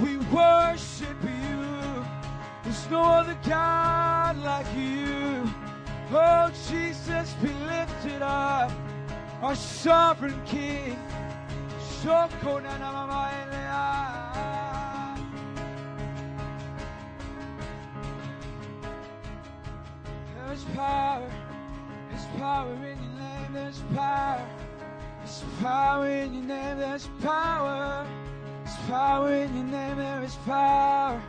We worship you. There's no other God like you. Oh, Jesus, be lifted up, our sovereign King. There's power, there's power in your name, there's power. There's power in your name, there's power. There's power in your name, there is power.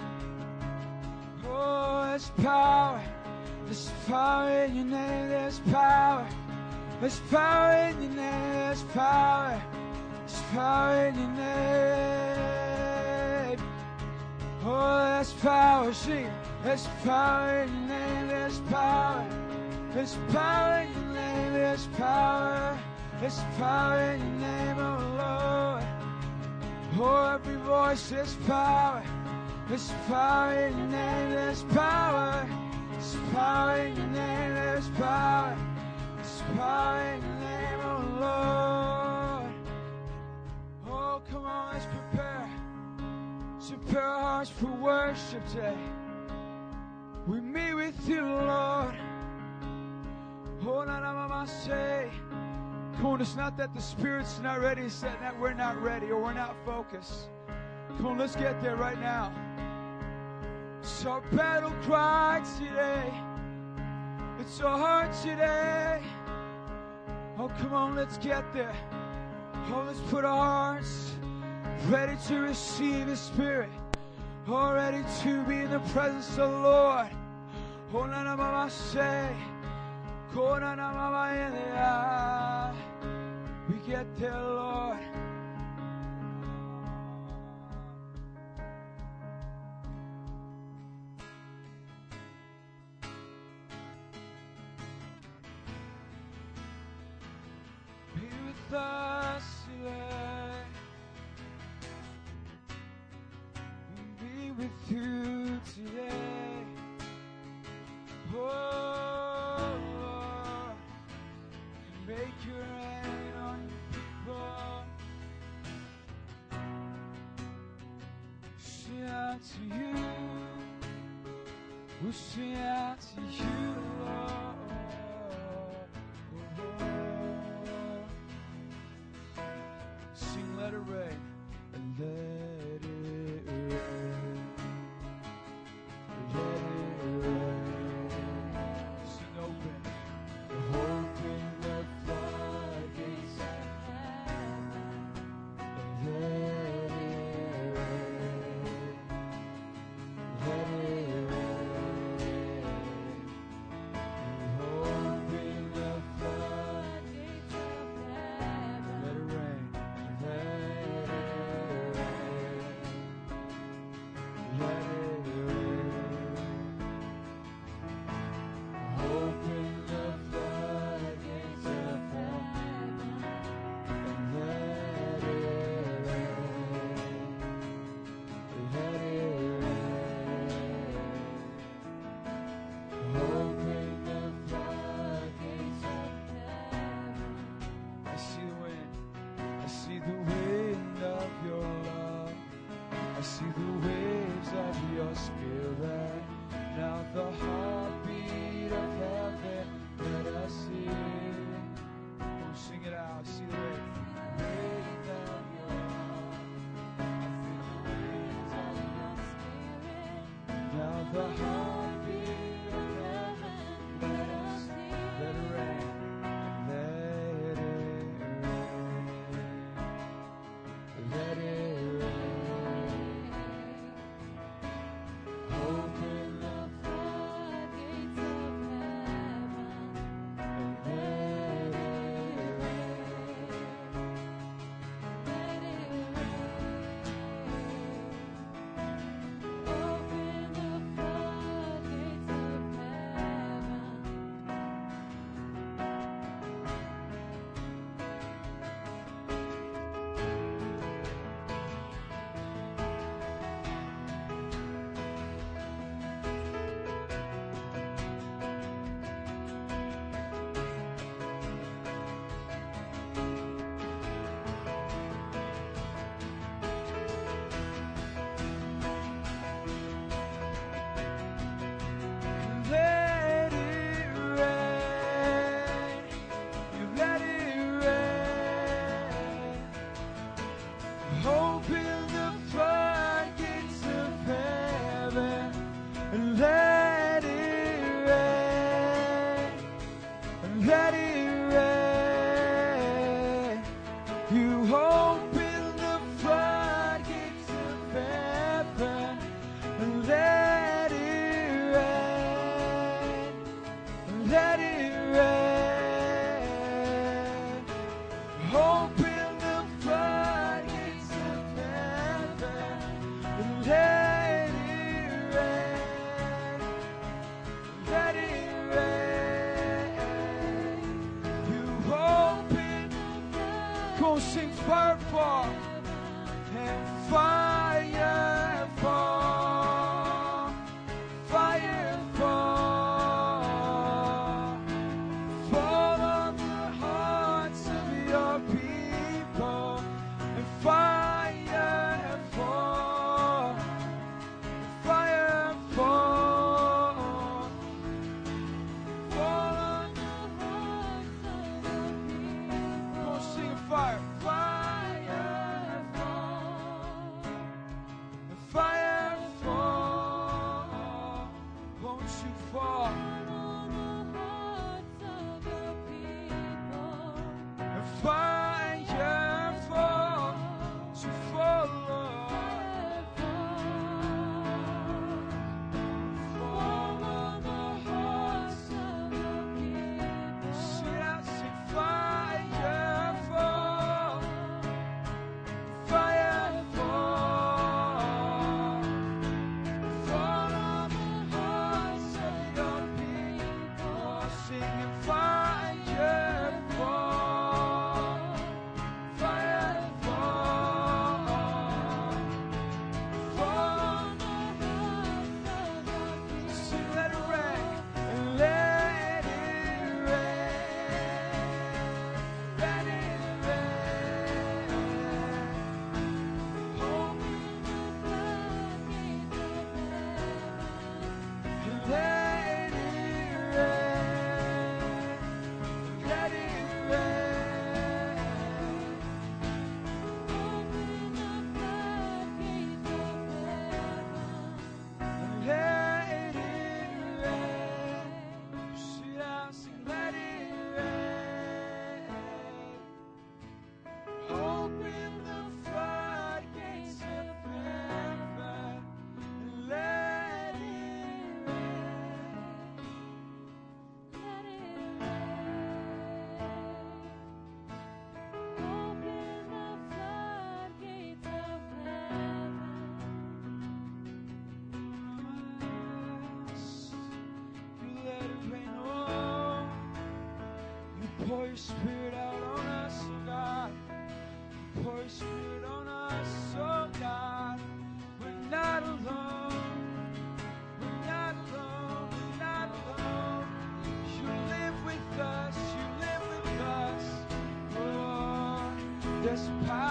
Oh, there's power. There's power in your name, there's power. There's power in your name, there's power. There's power in your name. Oh, there's power, sing. There's power in your name, there's power. There's power in your name, there's power. There's power in your name, oh Lord. Oh, every voice, there's power. There's power in your name, there's power. There's power in your name, there's power. There's power in your name, oh Lord. Oh, come on, let's prepare. Let's prepare our hearts for worship today. We meet with you, Lord. Oh, na na mama say. Come on, it's not that the Spirit's not ready, it's that we're not ready or we're not focused. Come on, let's get there right now. It's our battle cry today. It's our heart today. Oh, come on, let's get there. Oh, let's put our hearts ready to receive His Spirit. Oh, ready to be in the presence of the Lord. Oh, na na mama say. We get there, Lord. Be with us today. Be with you today. We'll sing out to you, Lord. Sing, let it rain. The heartbeat Pour your spirit out on us, oh God. Pour your spirit on us, oh God. We're not alone. We're not alone. We're not alone. You live with us. You live with us. Oh, there's power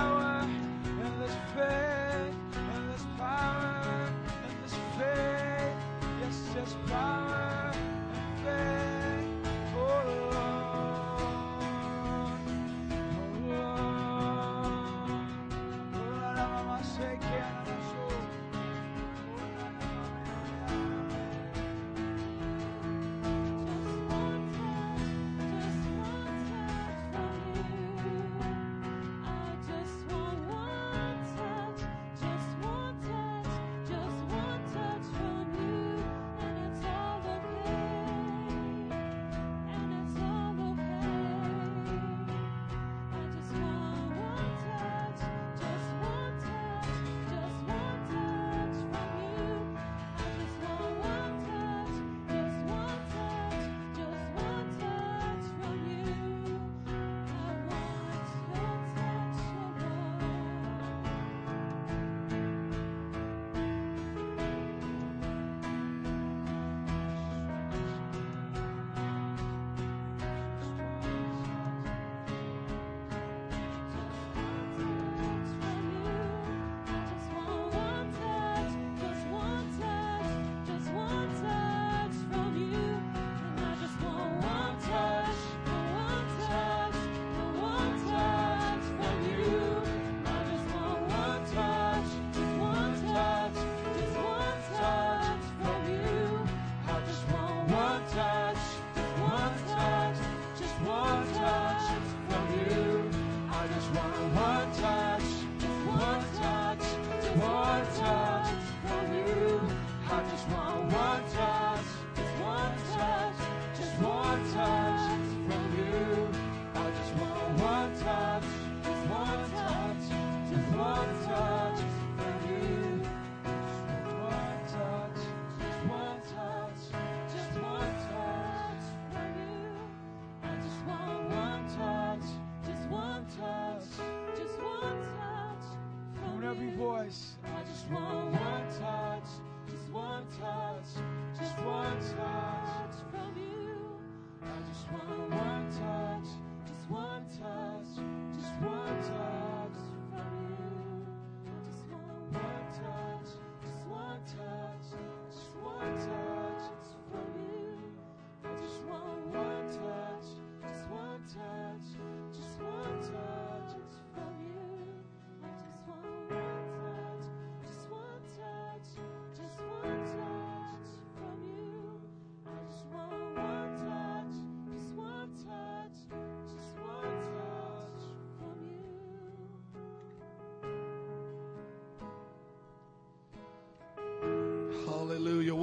every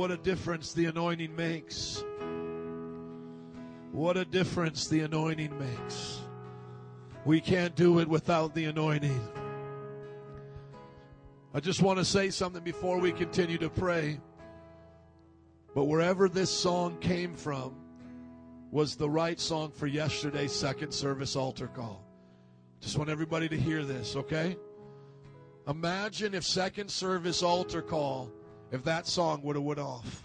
What a difference the anointing makes. What a difference the anointing makes. We can't do it without the anointing. I just want to say something before we continue to pray. But wherever this song came from was the right song for yesterday's second service altar call. Just want everybody to hear this, okay? Imagine if second service altar call, if that song would have went off.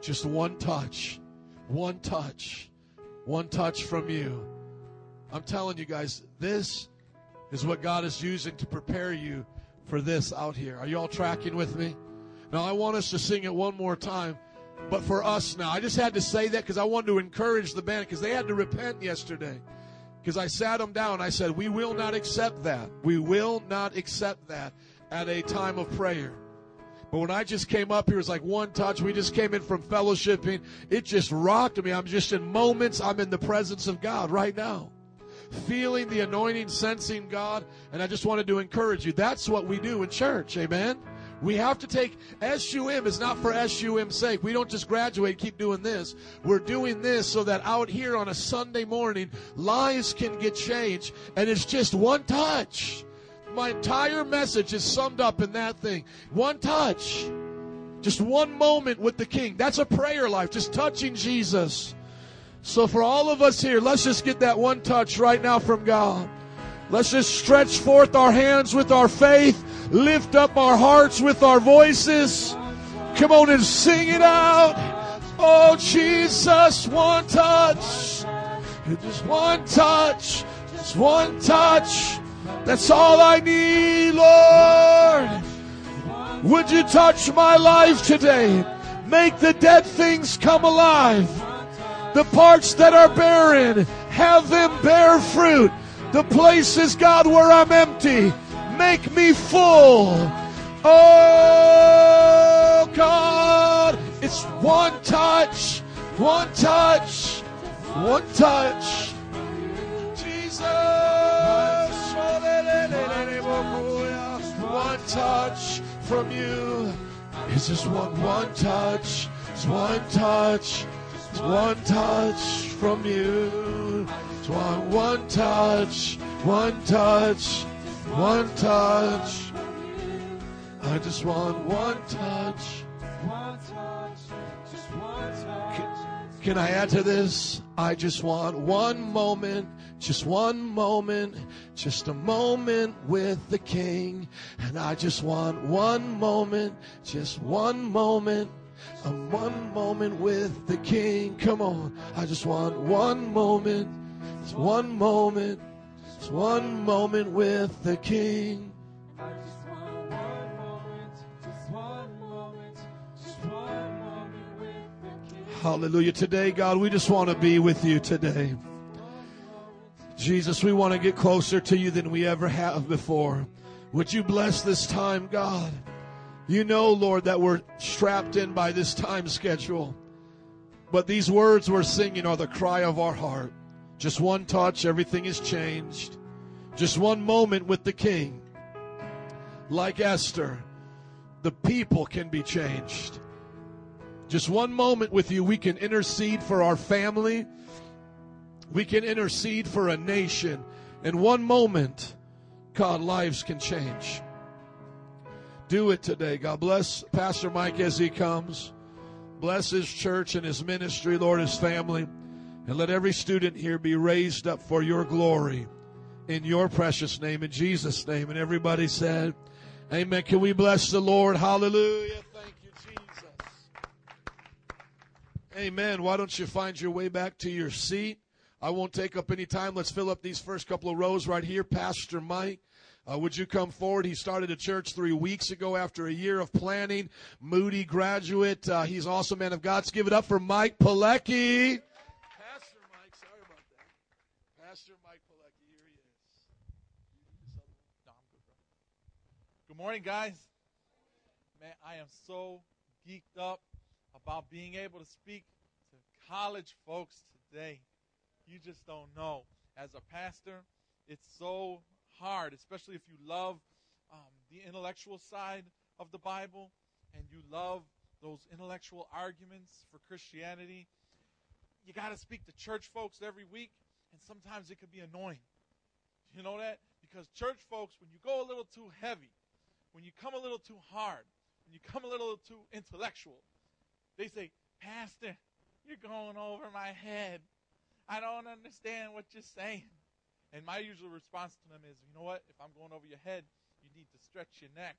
Just one touch, one touch, one touch from you. I'm telling you guys, this is what God is using to prepare you for this out here. Are you all tracking with me? Now I want us to sing it one more time, but for us now. I just had to say that because I wanted to encourage the band because they had to repent yesterday. Because I sat them down. I said, We will not accept that. We will not accept that at a time of prayer. But when I just came up here, it was like one touch. We just came in from fellowshipping. It just rocked me. I'm just in moments. I'm in the presence of God right now. Feeling the anointing, sensing God. And I just wanted to encourage you. That's what we do in church. Amen. We have to take SUM is not for SUM's sake. We don't just graduate keep doing this. We're doing this so that out here on a Sunday morning, lives can get changed. And it's just one touch. My entire message is summed up in that thing. One touch. Just one moment with the King. That's a prayer life. Just touching Jesus. So, for all of us here, let's just get that one touch right now from God. Let's just stretch forth our hands with our faith, lift up our hearts with our voices. Come on and sing it out. Oh, Jesus, one touch. Just one touch. Just one touch. That's all I need, Lord. Would you touch my life today? Make the dead things come alive. The parts that are barren, have them bear fruit. The places, God, where I'm empty, make me full. Oh, God, it's one touch, one touch, one touch. Jesus, touch from you. It's just one, one touch. It's one touch. It's one touch from you. It's one, one touch. One touch. One touch. I just want one touch. Can I add to this? I just want one moment, just one moment, just a moment with the King. And I just want one moment, just one moment, a one moment with the King. Come on. I just want one moment, just one moment, just one moment with the King. Hallelujah. Today, God, we just want to be with you today. Jesus, we want to get closer to you than we ever have before. Would you bless this time, God? You know, Lord, that we're strapped in by this time schedule. But these words we're singing are the cry of our heart. Just one touch, everything is changed. Just one moment with the King. Like Esther, the people can be changed. Just one moment with you, we can intercede for our family. We can intercede for a nation. In one moment, God, lives can change. Do it today. God bless Pastor Mike as he comes. Bless his church and his ministry, Lord, his family. And let every student here be raised up for your glory. In your precious name, in Jesus' name. And everybody said, Amen. Can we bless the Lord? Hallelujah. Thank you, Jesus. Amen. Why don't you find your way back to your seat? I won't take up any time. Let's fill up these first couple of rows right here. Pastor Mike, uh, would you come forward? He started a church three weeks ago after a year of planning. Moody graduate. Uh, he's also man of God. Let's give it up for Mike Pilecki. Pastor Mike, sorry about that. Pastor Mike Pilecki, here he is. Good morning, guys. Man, I am so geeked up about being able to speak to college folks today. You just don't know. As a pastor, it's so hard, especially if you love um, the intellectual side of the Bible and you love those intellectual arguments for Christianity. You got to speak to church folks every week, and sometimes it can be annoying. You know that? Because church folks, when you go a little too heavy, when you come a little too hard, when you come a little too intellectual, they say, Pastor, you're going over my head. I don't understand what you're saying. And my usual response to them is, you know what? If I'm going over your head, you need to stretch your neck.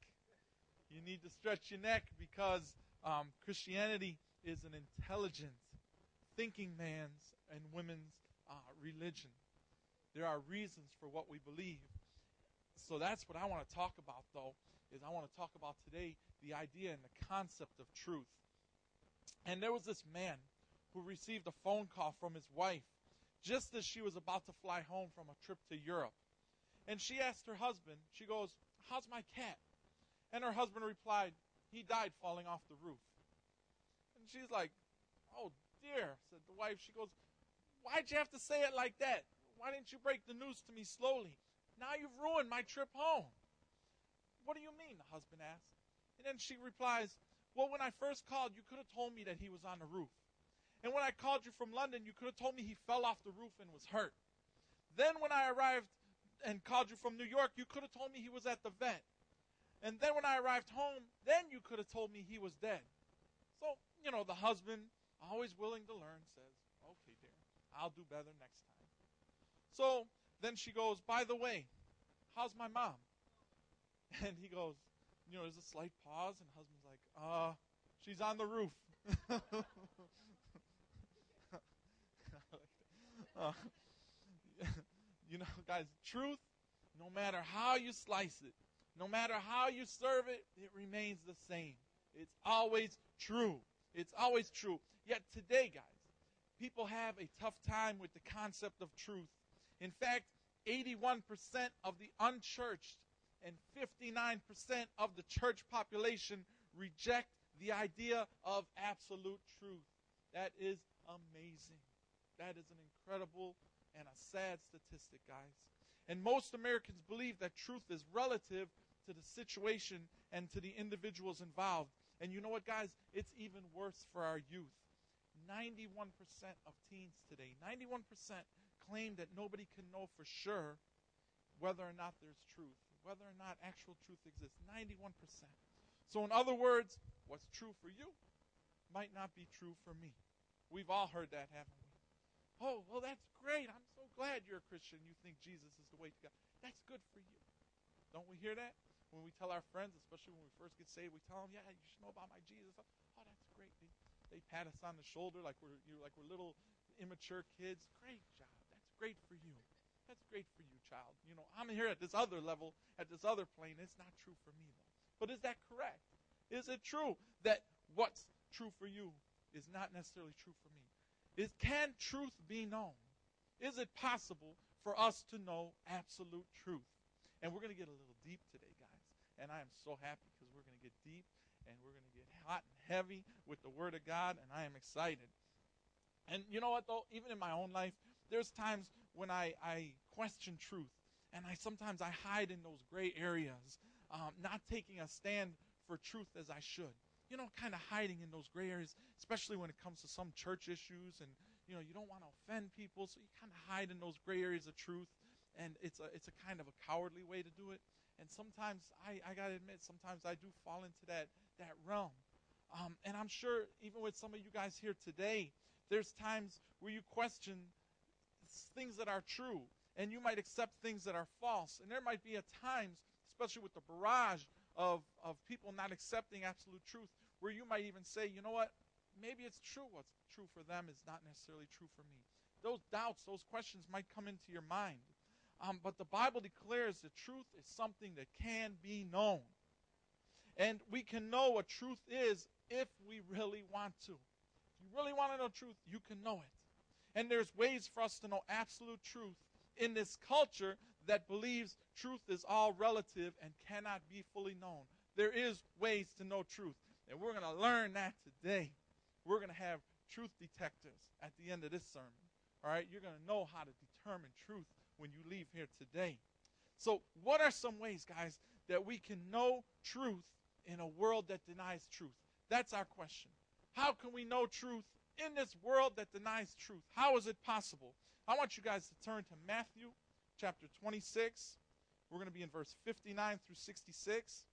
You need to stretch your neck because um, Christianity is an intelligent, thinking man's and women's uh, religion. There are reasons for what we believe. So that's what I want to talk about, though, is I want to talk about today the idea and the concept of truth. And there was this man who received a phone call from his wife just as she was about to fly home from a trip to Europe. And she asked her husband, she goes, How's my cat? And her husband replied, He died falling off the roof. And she's like, Oh dear, said the wife. She goes, Why'd you have to say it like that? Why didn't you break the news to me slowly? Now you've ruined my trip home. What do you mean? the husband asked. And then she replies, Well, when I first called, you could have told me that he was on the roof. And when I called you from London, you could have told me he fell off the roof and was hurt. Then when I arrived and called you from New York, you could have told me he was at the vet. And then when I arrived home, then you could have told me he was dead. So, you know, the husband, always willing to learn, says, Okay, dear. I'll do better next time. So then she goes, By the way, how's my mom? And he goes, You know, there's a slight pause, and husband's like, Uh, she's on the roof. uh, you know, guys, truth, no matter how you slice it, no matter how you serve it, it remains the same. It's always true. It's always true. Yet today, guys, people have a tough time with the concept of truth. In fact, 81% of the unchurched and 59% of the church population reject the idea of absolute truth. That is amazing. That is an incredible and a sad statistic, guys. And most Americans believe that truth is relative to the situation and to the individuals involved. And you know what, guys? It's even worse for our youth. 91% of teens today, 91% claim that nobody can know for sure whether or not there's truth, whether or not actual truth exists. 91%. So, in other words, what's true for you might not be true for me. We've all heard that, haven't we? Oh, well, that's great. I'm so glad you're a Christian. You think Jesus is the way to God. That's good for you. Don't we hear that? When we tell our friends, especially when we first get saved, we tell them, "Yeah, you should know about my Jesus." Oh, that's great. They, they pat us on the shoulder like we're you know, like we're little immature kids. Great job. That's great for you. That's great for you, child. You know, I'm here at this other level, at this other plane. It's not true for me though. But is that correct? Is it true that what's true for you is not necessarily true for me? Is can truth be known? Is it possible for us to know absolute truth? And we're going to get a little deep today, guys. And I am so happy because we're going to get deep and we're going to get hot and heavy with the Word of God, and I am excited. And you know what, though? Even in my own life, there's times when I, I question truth, and I sometimes I hide in those gray areas, um, not taking a stand for truth as I should. You know, kind of hiding in those gray areas, especially when it comes to some church issues, and you know, you don't want to offend people, so you kind of hide in those gray areas of truth, and it's a it's a kind of a cowardly way to do it. And sometimes I, I gotta admit, sometimes I do fall into that that realm. Um, and I'm sure even with some of you guys here today, there's times where you question things that are true, and you might accept things that are false. And there might be at times, especially with the barrage of, of people not accepting absolute truth, where you might even say, you know what, maybe it's true. What's true for them is not necessarily true for me. Those doubts, those questions might come into your mind. Um, but the Bible declares that truth is something that can be known. And we can know what truth is if we really want to. If you really want to know truth, you can know it. And there's ways for us to know absolute truth in this culture that believes truth is all relative and cannot be fully known. There is ways to know truth. And we're going to learn that today. We're going to have truth detectors at the end of this sermon. All right? You're going to know how to determine truth when you leave here today. So, what are some ways, guys, that we can know truth in a world that denies truth? That's our question. How can we know truth in this world that denies truth? How is it possible? I want you guys to turn to Matthew chapter 26. We're going to be in verse 59 through 66.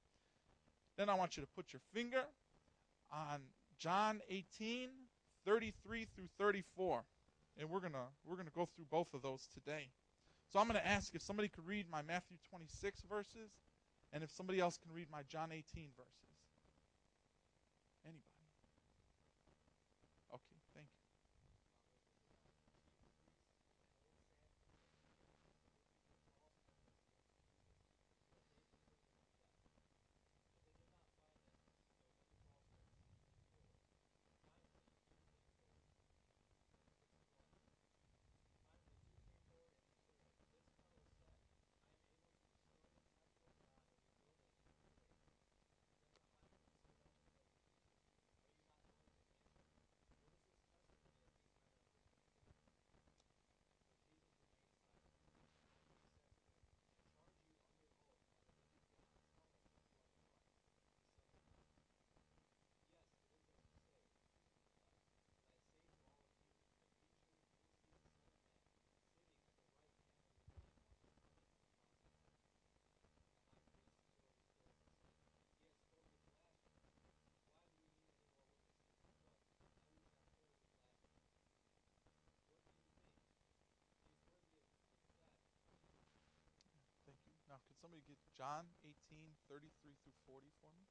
Then I want you to put your finger on John 18, 33 through 34. And we're going to we're going to go through both of those today. So I'm going to ask if somebody could read my Matthew 26 verses and if somebody else can read my John 18 verses. Somebody get John 18, 33 through 40 for me?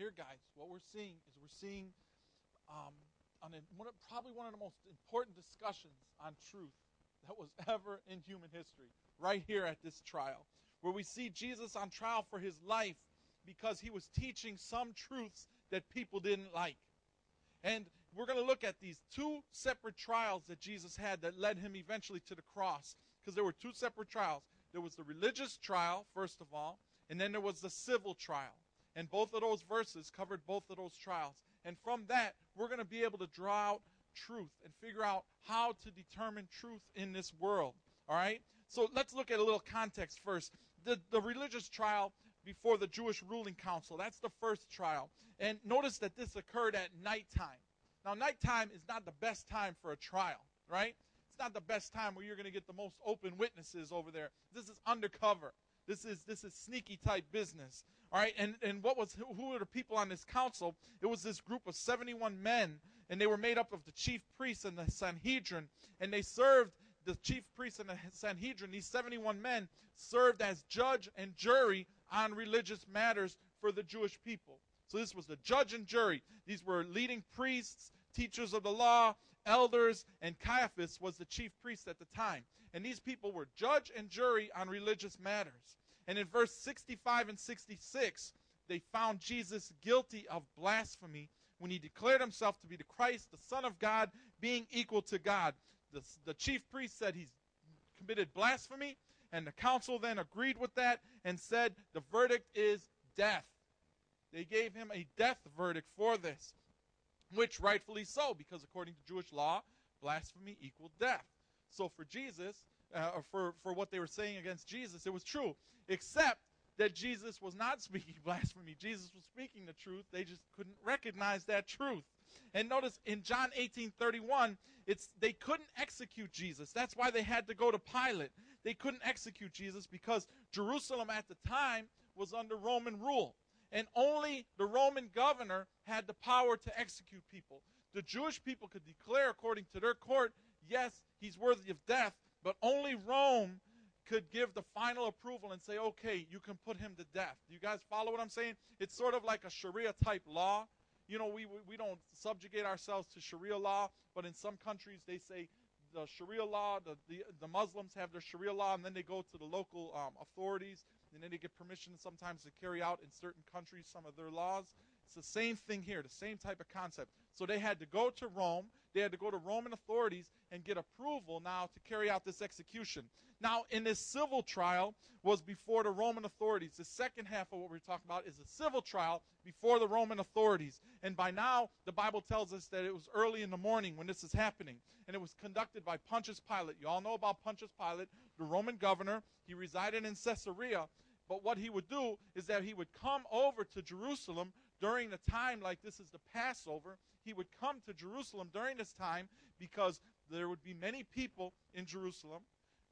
Here, guys, what we're seeing is we're seeing um, on a, one of, probably one of the most important discussions on truth that was ever in human history, right here at this trial, where we see Jesus on trial for his life because he was teaching some truths that people didn't like. And we're going to look at these two separate trials that Jesus had that led him eventually to the cross, because there were two separate trials. There was the religious trial, first of all, and then there was the civil trial. And both of those verses covered both of those trials. And from that, we're going to be able to draw out truth and figure out how to determine truth in this world. All right? So let's look at a little context first. The, the religious trial before the Jewish ruling council, that's the first trial. And notice that this occurred at nighttime. Now, nighttime is not the best time for a trial, right? It's not the best time where you're going to get the most open witnesses over there. This is undercover. This is this is sneaky type business. All right, and, and what was who were the people on this council? It was this group of 71 men, and they were made up of the chief priests and the Sanhedrin, and they served the chief priests and the Sanhedrin, these 71 men served as judge and jury on religious matters for the Jewish people. So this was the judge and jury. These were leading priests, teachers of the law, elders, and Caiaphas was the chief priest at the time. And these people were judge and jury on religious matters. And in verse 65 and 66, they found Jesus guilty of blasphemy when he declared himself to be the Christ, the Son of God, being equal to God. The, the chief priest said he's committed blasphemy, and the council then agreed with that and said the verdict is death. They gave him a death verdict for this, which rightfully so, because according to Jewish law, blasphemy equaled death. So for Jesus, uh, or for, for what they were saying against Jesus, it was true, except that Jesus was not speaking blasphemy. Jesus was speaking the truth. They just couldn't recognize that truth. And notice in John 18 31, it's, they couldn't execute Jesus. That's why they had to go to Pilate. They couldn't execute Jesus because Jerusalem at the time was under Roman rule. And only the Roman governor had the power to execute people. The Jewish people could declare, according to their court, yes, he's worthy of death, but only Rome could give the final approval and say, okay, you can put him to death. Do you guys follow what I'm saying? It's sort of like a Sharia type law. You know, we, we don't subjugate ourselves to Sharia law, but in some countries they say the Sharia law, the, the, the Muslims have their Sharia law, and then they go to the local um, authorities, and then they get permission sometimes to carry out in certain countries some of their laws. It's the same thing here, the same type of concept. So they had to go to Rome, they had to go to Roman authorities and get approval now to carry out this execution. Now, in this civil trial was before the Roman authorities. The second half of what we're talking about is a civil trial before the Roman authorities. And by now, the Bible tells us that it was early in the morning when this is happening. And it was conducted by Pontius Pilate. You all know about Pontius Pilate, the Roman governor. He resided in Caesarea. But what he would do is that he would come over to Jerusalem during the time like this is the Passover, he would come to Jerusalem during this time because there would be many people in Jerusalem.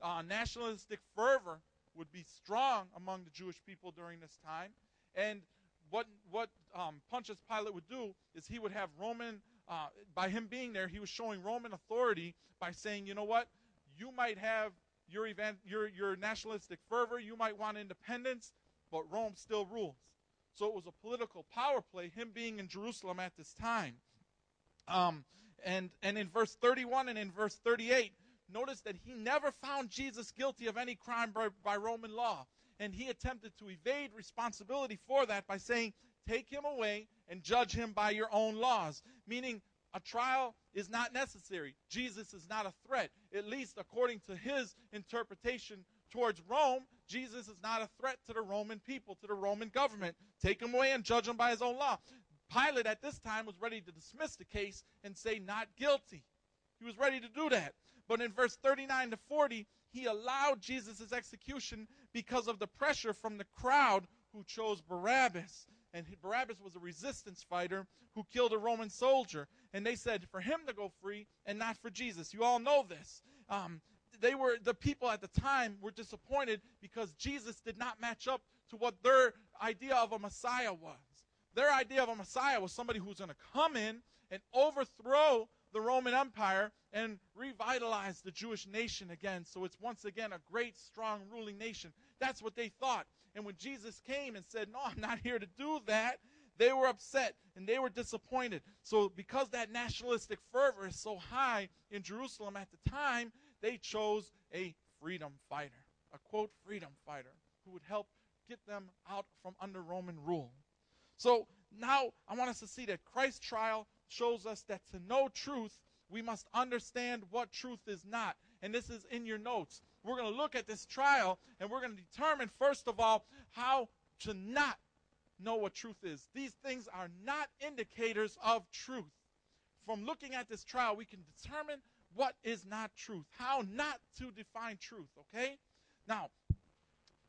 Uh, nationalistic fervor would be strong among the Jewish people during this time. And what, what um, Pontius Pilate would do is he would have Roman, uh, by him being there, he was showing Roman authority by saying, you know what? You might have your event, your your nationalistic fervor. You might want independence, but Rome still rules. So it was a political power play. Him being in Jerusalem at this time. Um, and and in verse 31 and in verse 38, notice that he never found Jesus guilty of any crime by, by Roman law, and he attempted to evade responsibility for that by saying, "Take him away and judge him by your own laws," meaning a trial is not necessary. Jesus is not a threat, at least according to his interpretation towards Rome. Jesus is not a threat to the Roman people, to the Roman government. Take him away and judge him by his own law. Pilate at this time was ready to dismiss the case and say not guilty. He was ready to do that. But in verse 39 to 40, he allowed Jesus' execution because of the pressure from the crowd who chose Barabbas. And Barabbas was a resistance fighter who killed a Roman soldier. And they said for him to go free and not for Jesus. You all know this. Um, they were the people at the time were disappointed because Jesus did not match up to what their idea of a Messiah was. Their idea of a Messiah was somebody who's going to come in and overthrow the Roman Empire and revitalize the Jewish nation again. So it's once again a great, strong, ruling nation. That's what they thought. And when Jesus came and said, No, I'm not here to do that, they were upset and they were disappointed. So, because that nationalistic fervor is so high in Jerusalem at the time, they chose a freedom fighter, a quote, freedom fighter, who would help get them out from under Roman rule. So now I want us to see that Christ's trial shows us that to know truth, we must understand what truth is not. And this is in your notes. We're going to look at this trial and we're going to determine, first of all, how to not know what truth is. These things are not indicators of truth. From looking at this trial, we can determine what is not truth, how not to define truth, okay? Now,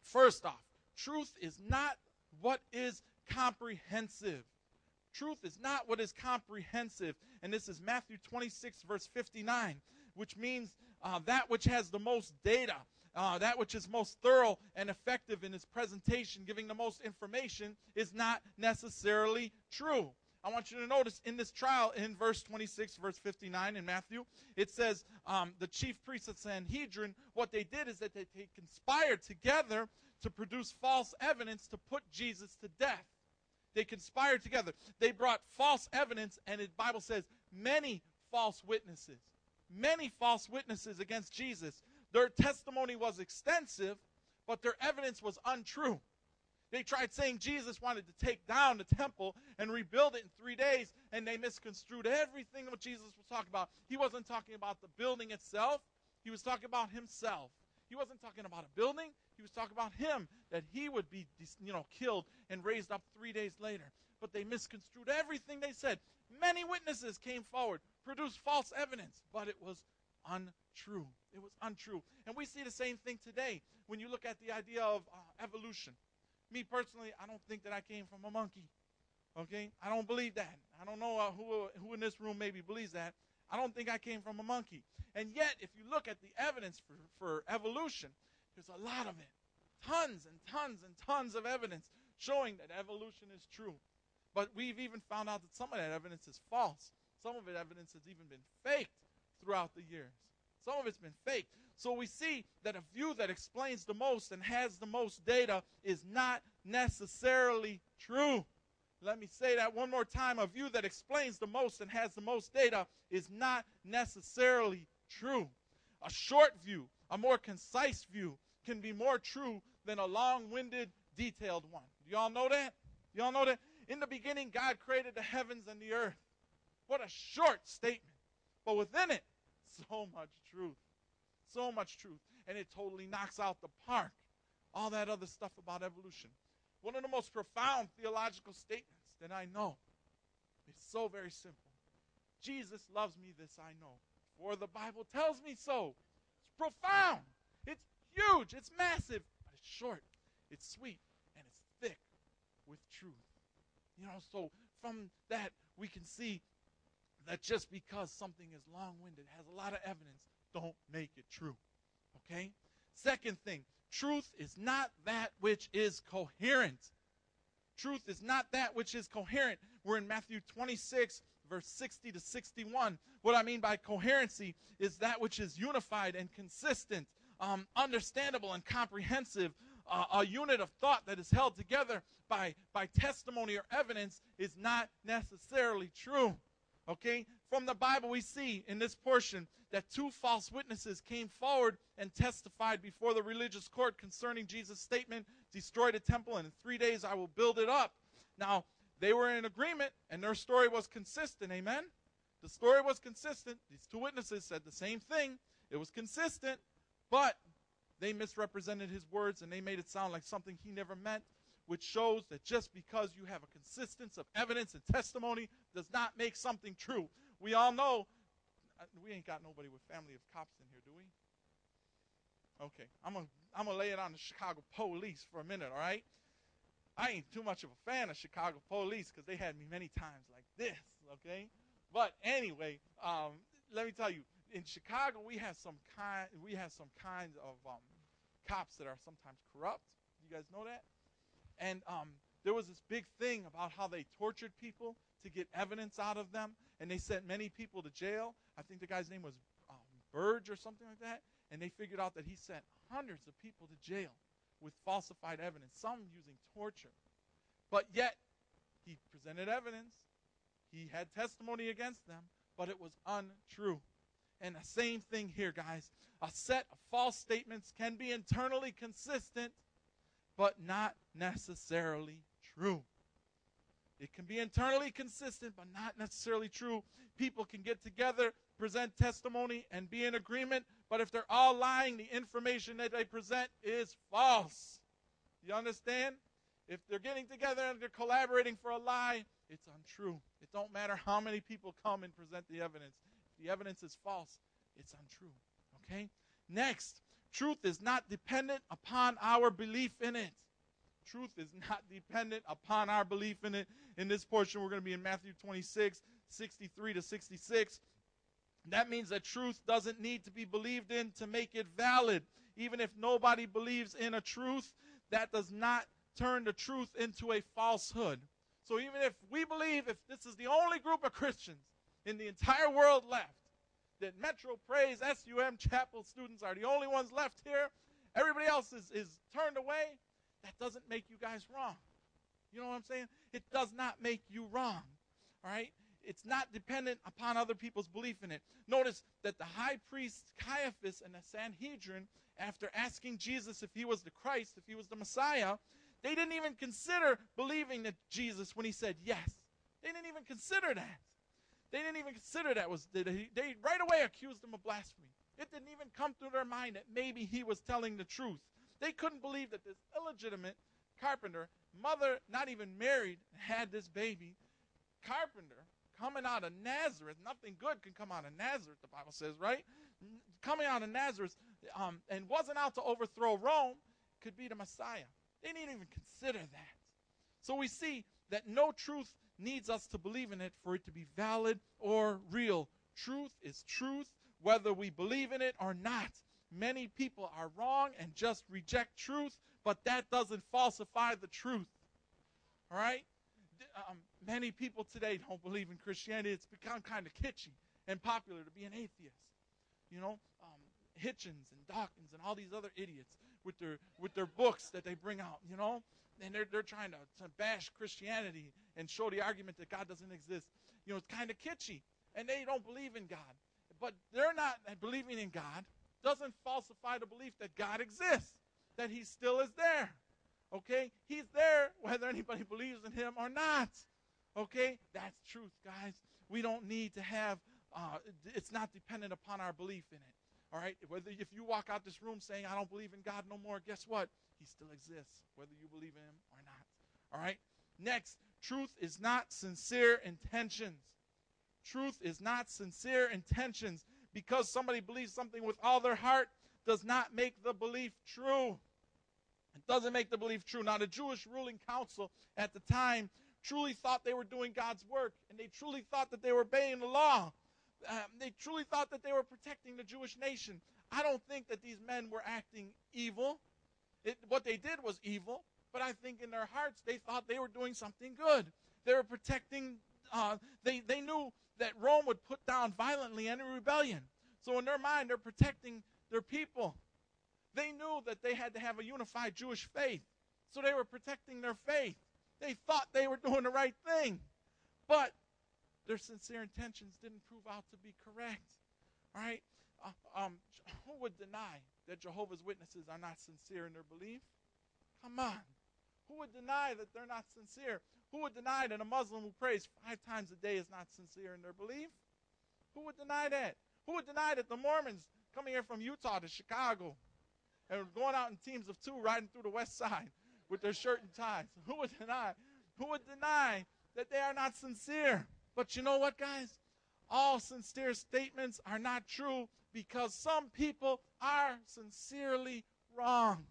first off, truth is not what is comprehensive. Truth is not what is comprehensive. And this is Matthew 26, verse 59, which means uh, that which has the most data, uh, that which is most thorough and effective in its presentation, giving the most information, is not necessarily true. I want you to notice in this trial, in verse 26, verse 59 in Matthew, it says um, the chief priests of Sanhedrin, what they did is that they, they conspired together to produce false evidence to put Jesus to death. They conspired together. They brought false evidence, and the Bible says many false witnesses. Many false witnesses against Jesus. Their testimony was extensive, but their evidence was untrue. They tried saying Jesus wanted to take down the temple and rebuild it in three days, and they misconstrued everything what Jesus was talking about. He wasn't talking about the building itself, he was talking about himself. He wasn't talking about a building, he was talking about him, that he would be you know, killed and raised up three days later. But they misconstrued everything they said. Many witnesses came forward, produced false evidence, but it was untrue. It was untrue. And we see the same thing today when you look at the idea of uh, evolution. Me personally, I don't think that I came from a monkey. Okay? I don't believe that. I don't know uh, who, who in this room maybe believes that. I don't think I came from a monkey. And yet, if you look at the evidence for, for evolution, there's a lot of it. Tons and tons and tons of evidence showing that evolution is true. But we've even found out that some of that evidence is false. Some of it evidence has even been faked throughout the years. Some of it's been faked. So we see that a view that explains the most and has the most data is not necessarily true. Let me say that one more time. A view that explains the most and has the most data is not necessarily true. A short view, a more concise view, can be more true than a long winded, detailed one. Do y'all know that? Y'all know that? In the beginning, God created the heavens and the earth. What a short statement. But within it, so much truth. So much truth. And it totally knocks out the park. All that other stuff about evolution. One of the most profound theological statements that I know is so very simple. Jesus loves me, this I know. For the Bible tells me so. It's profound. It's huge. It's massive. But it's short. It's sweet. And it's thick with truth. You know, so from that, we can see that just because something is long winded, has a lot of evidence, don't make it true. Okay? Second thing, truth is not that which is coherent. Truth is not that which is coherent. We're in Matthew 26, verse 60 to 61. What I mean by coherency is that which is unified and consistent, um, understandable and comprehensive. Uh, a unit of thought that is held together by, by testimony or evidence is not necessarily true. Okay? From the Bible, we see in this portion that two false witnesses came forward and testified before the religious court concerning Jesus' statement destroy the temple, and in three days I will build it up. Now, they were in agreement, and their story was consistent. Amen? The story was consistent. These two witnesses said the same thing. It was consistent, but they misrepresented his words and they made it sound like something he never meant, which shows that just because you have a consistency of evidence and testimony does not make something true. We all know uh, we ain't got nobody with family of cops in here, do we? Okay, I'm gonna I'm gonna lay it on the Chicago police for a minute, all right? I ain't too much of a fan of Chicago police because they had me many times like this, okay? But anyway, um, let me tell you, in Chicago we have some kind we have some kinds of um, cops that are sometimes corrupt. You guys know that? And um, there was this big thing about how they tortured people to get evidence out of them, and they sent many people to jail. I think the guy's name was um, Burge or something like that, and they figured out that he sent hundreds of people to jail with falsified evidence, some using torture. But yet, he presented evidence, he had testimony against them, but it was untrue. And the same thing here, guys. A set of false statements can be internally consistent, but not necessarily true. It can be internally consistent, but not necessarily true. People can get together, present testimony, and be in agreement, but if they're all lying, the information that they present is false. You understand? If they're getting together and they're collaborating for a lie, it's untrue. It don't matter how many people come and present the evidence. If the evidence is false, it's untrue. Okay? Next, truth is not dependent upon our belief in it. Truth is not dependent upon our belief in it. In this portion, we're going to be in Matthew 26, 63 to 66. That means that truth doesn't need to be believed in to make it valid. Even if nobody believes in a truth, that does not turn the truth into a falsehood. So even if we believe, if this is the only group of Christians in the entire world left, that Metro Praise SUM Chapel students are the only ones left here, everybody else is, is turned away, that doesn't make you guys wrong. You know what I'm saying? It does not make you wrong. All right? It's not dependent upon other people's belief in it. Notice that the high priest Caiaphas and the Sanhedrin, after asking Jesus if he was the Christ, if he was the Messiah, they didn't even consider believing that Jesus when he said yes. They didn't even consider that. They didn't even consider that was they, they right away accused him of blasphemy. It didn't even come through their mind that maybe he was telling the truth. They couldn't believe that this illegitimate carpenter, mother not even married, had this baby. Carpenter coming out of Nazareth. Nothing good can come out of Nazareth, the Bible says, right? Coming out of Nazareth um, and wasn't out to overthrow Rome could be the Messiah. They didn't even consider that. So we see that no truth needs us to believe in it for it to be valid or real. Truth is truth, whether we believe in it or not. Many people are wrong and just reject truth, but that doesn't falsify the truth. All right? Um, many people today don't believe in Christianity. It's become kind of kitschy and popular to be an atheist. You know, um, Hitchens and Dawkins and all these other idiots with their with their books that they bring out. You know, and they're they're trying to, to bash Christianity and show the argument that God doesn't exist. You know, it's kind of kitschy, and they don't believe in God. But they're not believing in God doesn't falsify the belief that God exists, that He still is there. Okay? He's there whether anybody believes in Him or not. Okay? That's truth, guys. We don't need to have, uh, it's not dependent upon our belief in it. All right? Whether if you walk out this room saying, I don't believe in God no more, guess what? He still exists, whether you believe in Him or not. All right? Next, truth is not sincere intentions. Truth is not sincere intentions because somebody believes something with all their heart does not make the belief true. It doesn't make the belief true. Now, the Jewish ruling council at the time truly thought they were doing God's work, and they truly thought that they were obeying the law. Um, they truly thought that they were protecting the Jewish nation. I don't think that these men were acting evil. It, what they did was evil, but I think in their hearts they thought they were doing something good. They were protecting uh, they, they knew that Rome would put down violently any rebellion. So in their mind, they're protecting their people. They knew that they had to have a unified Jewish faith. So they were protecting their faith. They thought they were doing the right thing. But their sincere intentions didn't prove out to be correct. All right? Uh, um, who would deny that Jehovah's Witnesses are not sincere in their belief? Come on. Who would deny that they're not sincere? Who would deny that a Muslim who prays five times a day is not sincere in their belief? Who would deny that? Who would deny that the Mormons coming here from Utah to Chicago and going out in teams of two riding through the west side with their shirt and ties? Who would deny? Who would deny that they are not sincere? But you know what, guys? All sincere statements are not true because some people are sincerely wrong.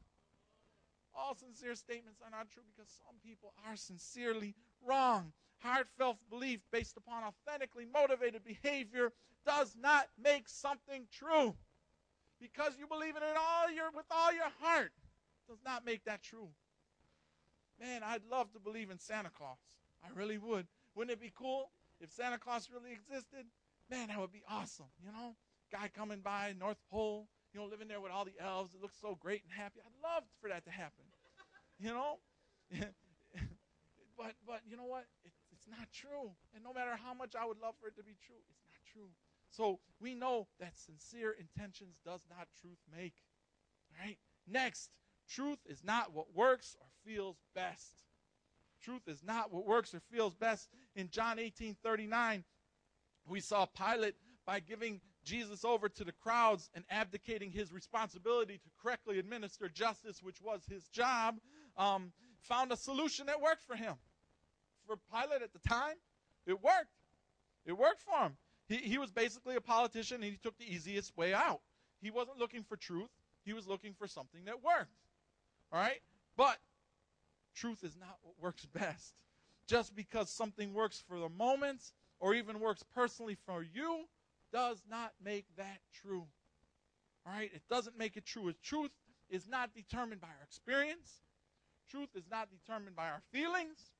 All sincere statements are not true because some people are sincerely wrong. Heartfelt belief based upon authentically motivated behavior does not make something true. Because you believe in it all your with all your heart does not make that true. Man, I'd love to believe in Santa Claus. I really would. Wouldn't it be cool if Santa Claus really existed? Man, that would be awesome, you know? Guy coming by, North Pole, you know, living there with all the elves. It looks so great and happy. I'd love for that to happen. You know? but but you know what? It, it's not true. And no matter how much I would love for it to be true, it's not true. So we know that sincere intentions does not truth make. Right? Next, truth is not what works or feels best. Truth is not what works or feels best. In John 18 39, we saw Pilate by giving Jesus over to the crowds and abdicating his responsibility to correctly administer justice, which was his job, um, found a solution that worked for him. For Pilate at the time, it worked. It worked for him. He, he was basically a politician and he took the easiest way out. He wasn't looking for truth, he was looking for something that worked. All right? But truth is not what works best. Just because something works for the moment or even works personally for you does not make that true. All right? It doesn't make it true. Truth is not determined by our experience, truth is not determined by our feelings,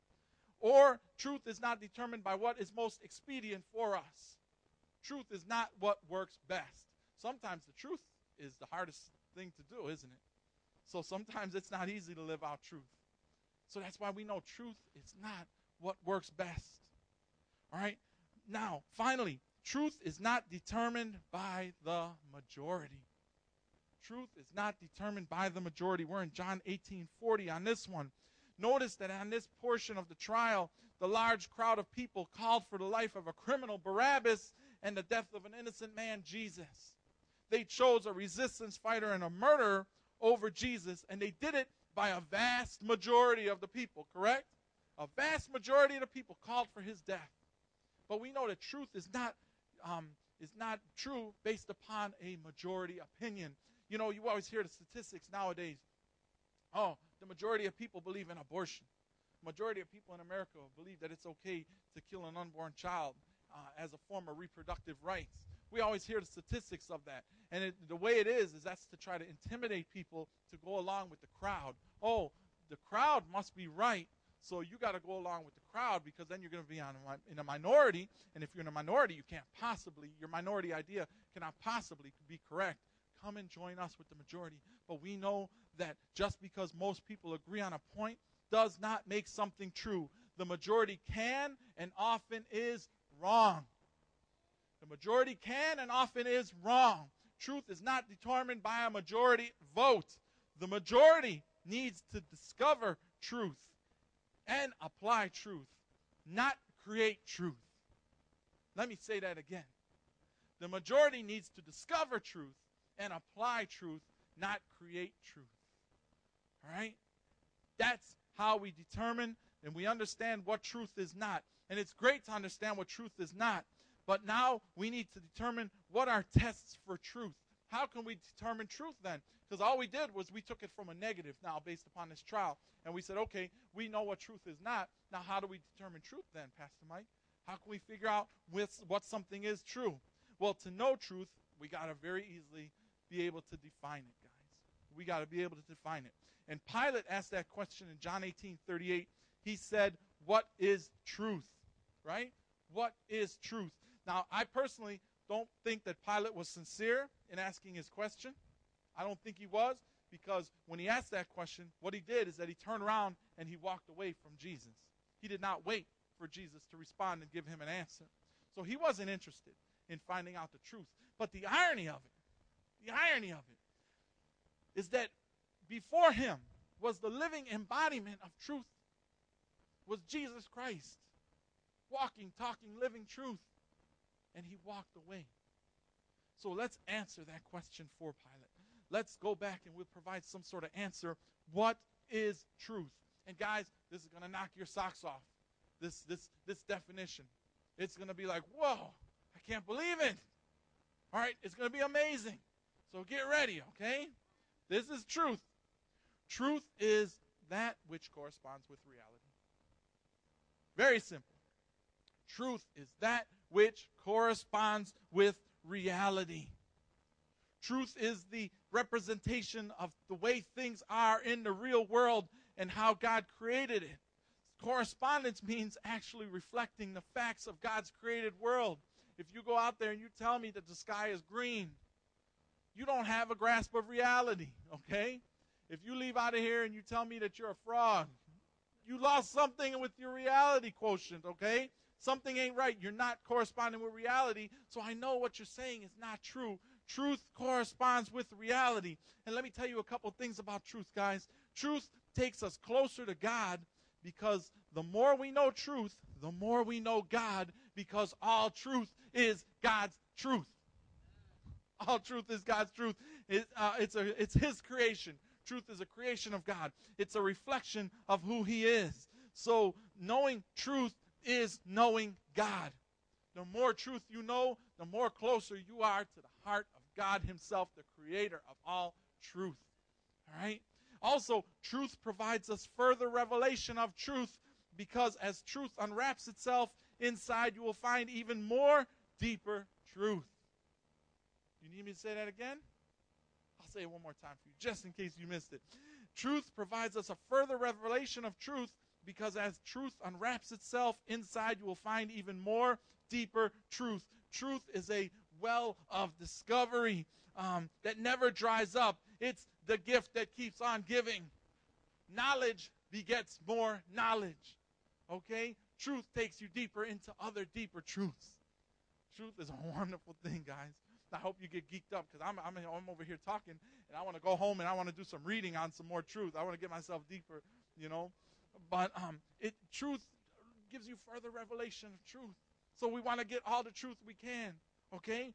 or truth is not determined by what is most expedient for us. Truth is not what works best. Sometimes the truth is the hardest thing to do, isn't it? So sometimes it's not easy to live out truth. So that's why we know truth is not what works best. All right? Now, finally, Truth is not determined by the majority. Truth is not determined by the majority. We're in John 18:40 on this one. Notice that on this portion of the trial, the large crowd of people called for the life of a criminal, Barabbas, and the death of an innocent man, Jesus. They chose a resistance fighter and a murderer over Jesus, and they did it by a vast majority of the people, correct? A vast majority of the people called for his death. But we know that truth is not um, is not true based upon a majority opinion. You know, you always hear the statistics nowadays. Oh, the majority of people believe in abortion. Majority of people in America believe that it's okay to kill an unborn child uh, as a form of reproductive rights. We always hear the statistics of that. And it, the way it is, is that's to try to intimidate people to go along with the crowd. Oh, the crowd must be right, so you got to go along with the crowd because then you're going to be on in a minority. And if you're in a minority, you can't possibly, your minority idea cannot possibly be correct. Come and join us with the majority. But we know that just because most people agree on a point does not make something true. The majority can and often is wrong. The majority can and often is wrong. Truth is not determined by a majority vote. The majority needs to discover truth and apply truth, not create truth. Let me say that again. The majority needs to discover truth and apply truth, not create truth. All right? That's how we determine and we understand what truth is not. And it's great to understand what truth is not. But now we need to determine what are tests for truth. How can we determine truth then? Because all we did was we took it from a negative now based upon this trial. And we said, okay, we know what truth is not. Now, how do we determine truth then, Pastor Mike? How can we figure out with what something is true? Well, to know truth, we got to very easily be able to define it, guys. We got to be able to define it. And Pilate asked that question in John 18 38. He said, What is truth? Right? What is truth? Now, I personally don't think that Pilate was sincere in asking his question. I don't think he was because when he asked that question, what he did is that he turned around and he walked away from Jesus. He did not wait for Jesus to respond and give him an answer. So he wasn't interested in finding out the truth. But the irony of it, the irony of it, is that before him was the living embodiment of truth, was Jesus Christ, walking, talking, living truth. And he walked away. So let's answer that question for Pilate. Let's go back and we'll provide some sort of answer. What is truth? And guys, this is going to knock your socks off. This this this definition. It's going to be like, "Whoa, I can't believe it." All right, it's going to be amazing. So get ready, okay? This is truth. Truth is that which corresponds with reality. Very simple. Truth is that which corresponds with reality. Truth is the representation of the way things are in the real world and how God created it. Correspondence means actually reflecting the facts of God's created world. If you go out there and you tell me that the sky is green, you don't have a grasp of reality, okay? If you leave out of here and you tell me that you're a frog, you lost something with your reality quotient, okay? Something ain't right. You're not corresponding with reality. So I know what you're saying is not true. Truth corresponds with reality. And let me tell you a couple things about truth, guys. Truth takes us closer to God because the more we know truth, the more we know God because all truth is God's truth. All truth is God's truth. It, uh, it's, a, it's His creation. Truth is a creation of God, it's a reflection of who He is. So, knowing truth is knowing God. The more truth you know, the more closer you are to the heart of God Himself, the creator of all truth. All right? Also, truth provides us further revelation of truth because as truth unwraps itself inside, you will find even more deeper truth. You need me to say that again? I'll say it one more time for you, just in case you missed it. Truth provides us a further revelation of truth because as truth unwraps itself inside, you will find even more deeper truth. Truth is a well of discovery um, that never dries up. It's the gift that keeps on giving. Knowledge begets more knowledge. Okay? Truth takes you deeper into other deeper truths. Truth is a wonderful thing, guys. I hope you get geeked up because I'm, I'm, I'm over here talking and I want to go home and I want to do some reading on some more truth. I want to get myself deeper, you know. But um, it truth gives you further revelation of truth. So we want to get all the truth we can, okay?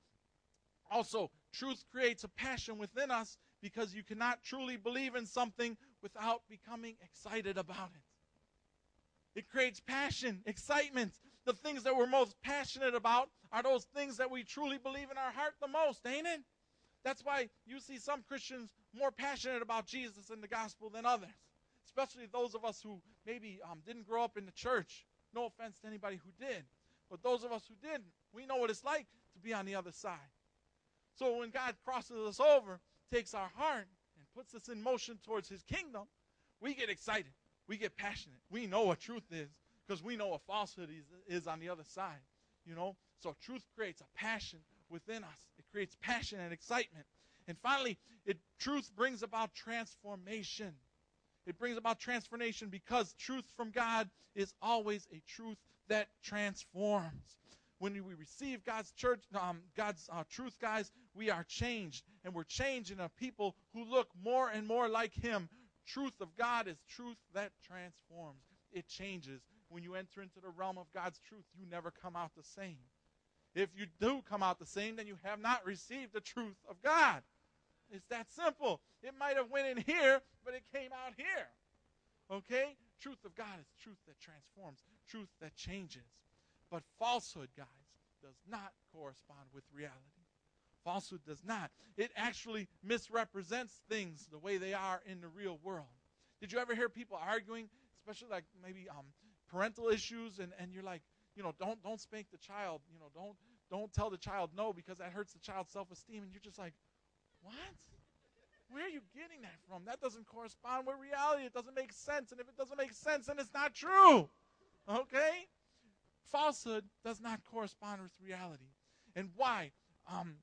Also, truth creates a passion within us because you cannot truly believe in something without becoming excited about it. It creates passion, excitement. The things that we're most passionate about are those things that we truly believe in our heart the most, ain't it? That's why you see some Christians more passionate about Jesus and the gospel than others, especially those of us who maybe um, didn't grow up in the church. No offense to anybody who did, but those of us who didn't, we know what it's like to be on the other side. So when God crosses us over, takes our heart, and puts us in motion towards His kingdom, we get excited. We get passionate. We know what truth is because we know a falsehood is, is on the other side. You know? So truth creates a passion within us. It creates passion and excitement. And finally, it truth brings about transformation. It brings about transformation because truth from God is always a truth that transforms when we receive God's church, um, God's uh, truth, guys, we are changed, and we're changing a people who look more and more like Him. Truth of God is truth that transforms. It changes. When you enter into the realm of God's truth, you never come out the same. If you do come out the same, then you have not received the truth of God. It's that simple. It might have went in here, but it came out here. Okay? Truth of God is truth that transforms, truth that changes. But falsehood, guys, does not correspond with reality. Falsehood does not. It actually misrepresents things the way they are in the real world. Did you ever hear people arguing, especially like maybe um, parental issues, and, and you're like, you know, don't don't spank the child, you know, don't don't tell the child no because that hurts the child's self-esteem, and you're just like, what? Where are you getting that from? That doesn't correspond with reality. It doesn't make sense. And if it doesn't make sense, then it's not true. Okay? falsehood does not correspond with reality. And why? Um,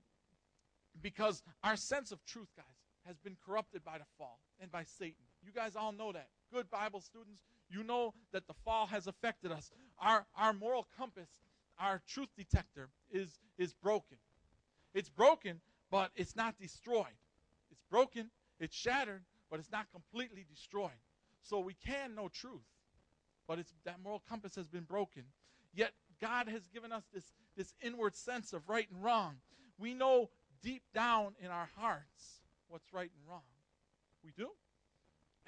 because our sense of truth, guys, has been corrupted by the fall and by Satan. You guys all know that. Good Bible students, you know that the fall has affected us. Our, our moral compass, our truth detector is, is broken. It's broken, but it's not destroyed. It's broken, it's shattered, but it's not completely destroyed. So we can know truth, but it's, that moral compass has been broken. Yet God has given us this, this inward sense of right and wrong. We know deep down in our hearts what's right and wrong. We do.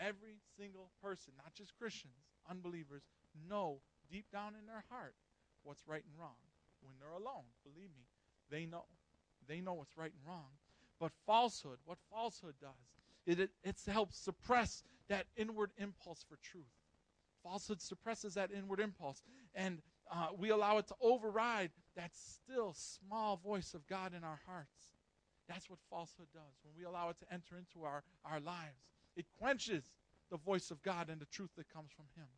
Every single person, not just Christians, unbelievers, know deep down in their heart what's right and wrong. When they're alone, believe me, they know. They know what's right and wrong. But falsehood, what falsehood does, it, it, it helps suppress that inward impulse for truth. Falsehood suppresses that inward impulse. And uh, we allow it to override that still small voice of God in our hearts. That's what falsehood does. When we allow it to enter into our, our lives, it quenches the voice of God and the truth that comes from Him.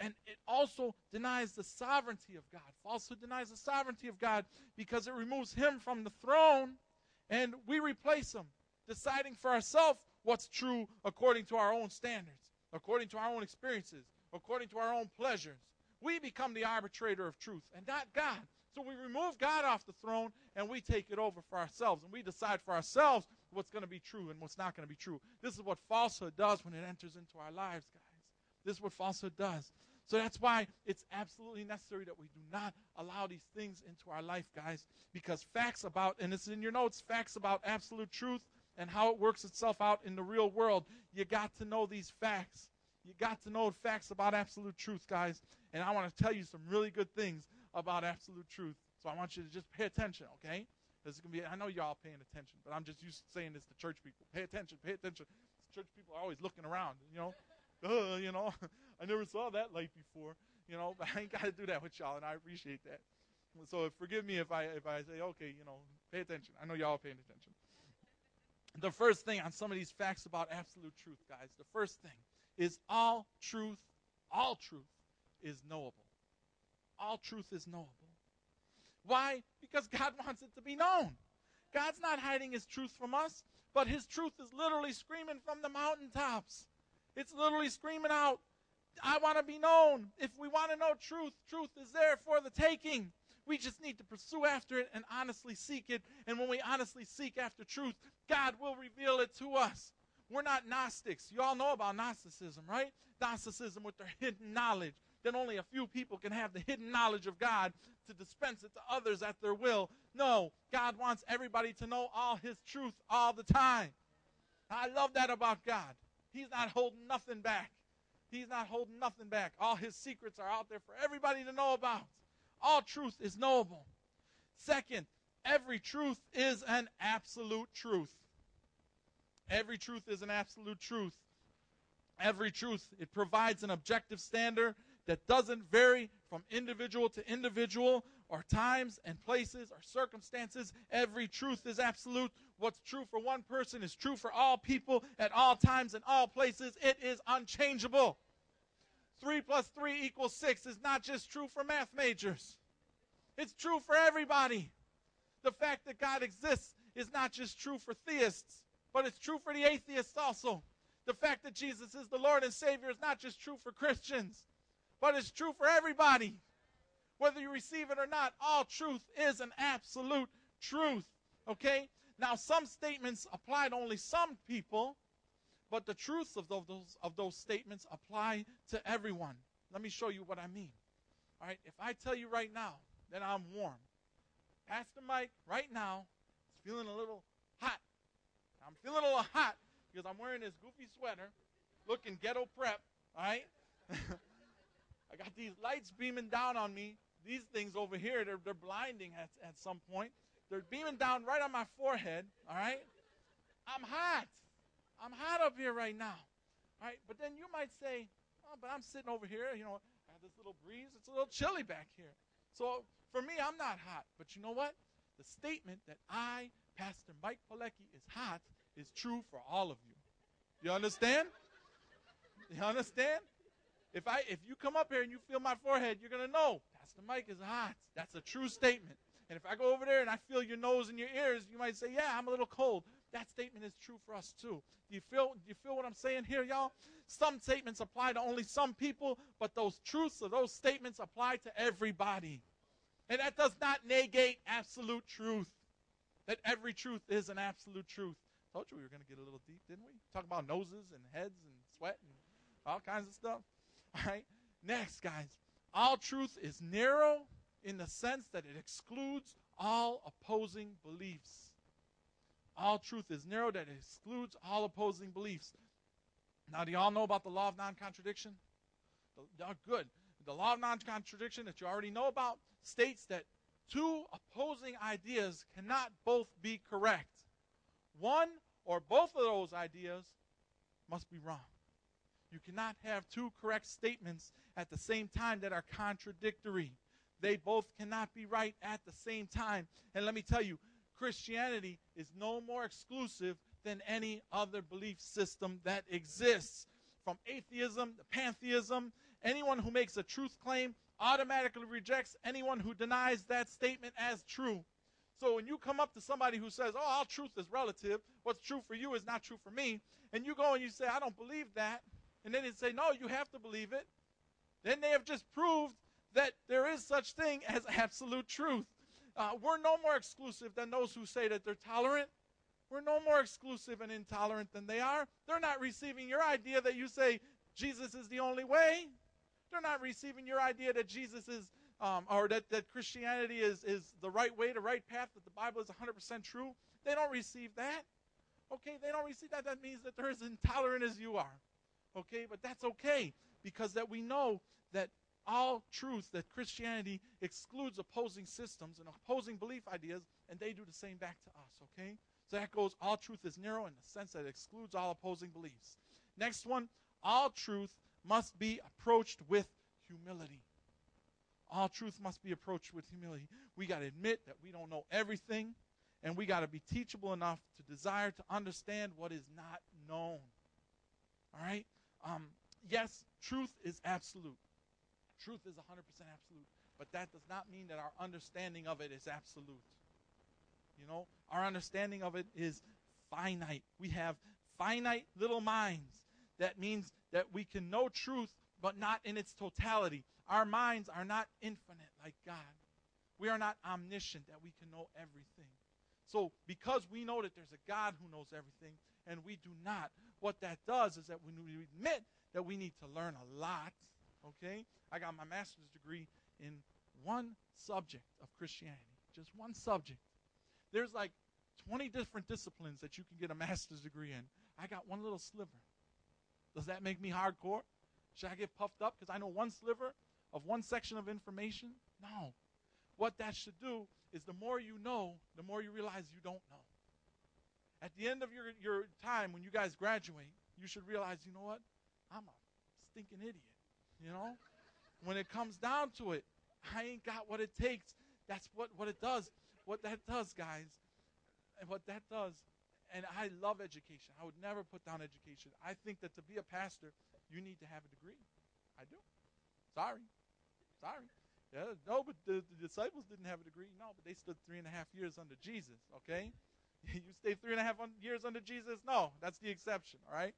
And it also denies the sovereignty of God. Falsehood denies the sovereignty of God because it removes Him from the throne and we replace Him, deciding for ourselves what's true according to our own standards, according to our own experiences, according to our own pleasures. We become the arbitrator of truth and not God. So we remove God off the throne and we take it over for ourselves and we decide for ourselves what's going to be true and what's not going to be true. This is what falsehood does when it enters into our lives, guys. This is what falsehood does. So that's why it's absolutely necessary that we do not allow these things into our life, guys, because facts about, and it's in your notes, facts about absolute truth and how it works itself out in the real world. You got to know these facts. You got to know facts about absolute truth, guys. And I want to tell you some really good things about absolute truth. So I want you to just pay attention, okay? This is gonna be. I know y'all paying attention, but I'm just used to saying this to church people. Pay attention. Pay attention. Church people are always looking around. You know, you know. I never saw that light before. You know, but I ain't got to do that with y'all, and I appreciate that. So forgive me if I if I say okay, you know, pay attention. I know y'all are paying attention. The first thing on some of these facts about absolute truth, guys. The first thing is all truth, all truth is knowable. All truth is knowable. Why? Because God wants it to be known. God's not hiding his truth from us, but his truth is literally screaming from the mountaintops. It's literally screaming out, I want to be known. If we want to know truth, truth is there for the taking. We just need to pursue after it and honestly seek it. And when we honestly seek after truth, God will reveal it to us. We're not Gnostics. You all know about Gnosticism, right? Gnosticism with their hidden knowledge. That only a few people can have the hidden knowledge of God to dispense it to others at their will. No, God wants everybody to know all His truth all the time. I love that about God. He's not holding nothing back. He's not holding nothing back. All His secrets are out there for everybody to know about. All truth is knowable. Second, every truth is an absolute truth. Every truth is an absolute truth. Every truth, it provides an objective standard that doesn't vary from individual to individual or times and places or circumstances. Every truth is absolute. What's true for one person is true for all people at all times and all places. It is unchangeable. 3 plus 3 equals 6 is not just true for math majors, it's true for everybody. The fact that God exists is not just true for theists, but it's true for the atheists also. The fact that Jesus is the Lord and Savior is not just true for Christians, but it's true for everybody. Whether you receive it or not, all truth is an absolute truth. Okay? Now, some statements apply to only some people, but the truths of those, of those statements apply to everyone. Let me show you what I mean. All right, if I tell you right now that I'm warm, Pastor Mike right now is feeling a little hot. I'm feeling a little hot because I'm wearing this goofy sweater, looking ghetto prep, all right? I got these lights beaming down on me. These things over here, they're, they're blinding at, at some point. They're beaming down right on my forehead, all right? I'm hot. I'm hot up here right now. All right, but then you might say, oh, but I'm sitting over here, you know, I have this little breeze. It's a little chilly back here. So for me, I'm not hot. But you know what? The statement that I, Pastor Mike Polecki, is hot is true for all of you. You understand? You understand? If I if you come up here and you feel my forehead, you're gonna know Pastor Mike is hot. That's a true statement. And if I go over there and I feel your nose and your ears, you might say, Yeah, I'm a little cold. That statement is true for us too. Do you feel do you feel what I'm saying here, y'all? Some statements apply to only some people, but those truths or those statements apply to everybody. And that does not negate absolute truth. That every truth is an absolute truth. Told you we were to get a little deep, didn't we? Talk about noses and heads and sweat and all kinds of stuff. All right. Next, guys. All truth is narrow in the sense that it excludes all opposing beliefs. All truth is narrow that it excludes all opposing beliefs. Now, do y'all know about the law of non contradiction? Good. The law of non contradiction that you already know about states that two opposing ideas cannot both be correct. One or both of those ideas must be wrong. You cannot have two correct statements at the same time that are contradictory. They both cannot be right at the same time. And let me tell you, Christianity is no more exclusive than any other belief system that exists. From atheism to pantheism, anyone who makes a truth claim automatically rejects anyone who denies that statement as true. So when you come up to somebody who says, Oh, all truth is relative, what's true for you is not true for me, and you go and you say, I don't believe that, and then they say, No, you have to believe it, then they have just proved that there is such thing as absolute truth. Uh, we're no more exclusive than those who say that they're tolerant. We're no more exclusive and intolerant than they are. They're not receiving your idea that you say Jesus is the only way. They're not receiving your idea that Jesus is, um, or that, that Christianity is, is the right way, the right path, that the Bible is 100% true. They don't receive that. Okay, they don't receive that. That means that they're as intolerant as you are. Okay, but that's okay because that we know that all truth that Christianity excludes opposing systems and opposing belief ideas, and they do the same back to us, okay? So that goes, all truth is narrow in the sense that it excludes all opposing beliefs. Next one, all truth must be approached with humility. All truth must be approached with humility. We got to admit that we don't know everything, and we got to be teachable enough to desire to understand what is not known. All right? Um, yes, truth is absolute. Truth is 100% absolute. But that does not mean that our understanding of it is absolute. You know, our understanding of it is finite. We have finite little minds. That means that we can know truth, but not in its totality. Our minds are not infinite like God. We are not omniscient that we can know everything. So, because we know that there's a God who knows everything, and we do not, what that does is that when we admit that we need to learn a lot, okay? I got my master's degree in one subject of Christianity, just one subject. There's like 20 different disciplines that you can get a master's degree in. I got one little sliver. Does that make me hardcore? Should I get puffed up because I know one sliver of one section of information? No. What that should do is the more you know, the more you realize you don't know. At the end of your, your time, when you guys graduate, you should realize, you know what? I'm a stinking idiot. You know? When it comes down to it, I ain't got what it takes. That's what, what it does. What that does, guys, and what that does, and I love education. I would never put down education. I think that to be a pastor, you need to have a degree. I do. Sorry. Sorry. Yeah, no, but the, the, disciples didn't have a degree. No, but they stood three and a half years under Jesus, okay? you stay three and a half years under Jesus? No, that's the exception, all right?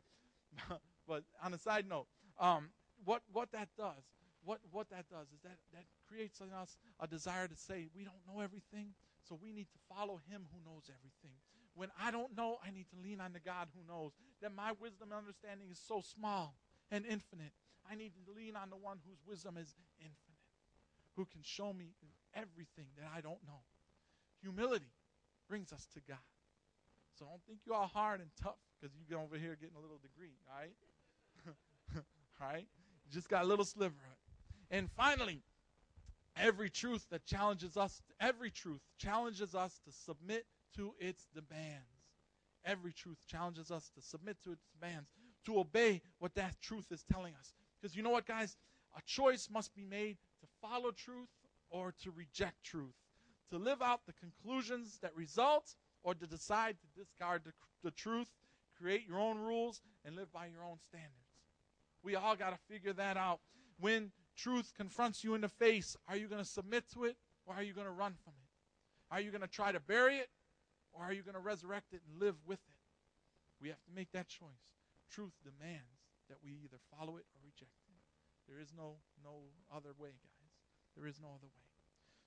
but on a side note, um, what, what that does, what, what that does is that, that creates in us a desire to say, we don't know everything, so we need to follow him who knows everything. When I don't know, I need to lean on the God who knows. That my wisdom and understanding is so small and infinite. I need to lean on the one whose wisdom is infinite, who can show me everything that I don't know. Humility brings us to God. So don't think you're all hard and tough because you get over here getting a little degree, all right? all right? You just got a little sliver. And finally, every truth that challenges us, every truth challenges us to submit to its demands. Every truth challenges us to submit to its demands, to obey what that truth is telling us. Because you know what, guys? A choice must be made to follow truth or to reject truth, to live out the conclusions that result or to decide to discard the, the truth, create your own rules, and live by your own standards. We all got to figure that out. When truth confronts you in the face, are you going to submit to it or are you going to run from it? Are you going to try to bury it or are you going to resurrect it and live with it? We have to make that choice. Truth demands that we either follow it or reject it. There is no no other way, guys. There is no other way.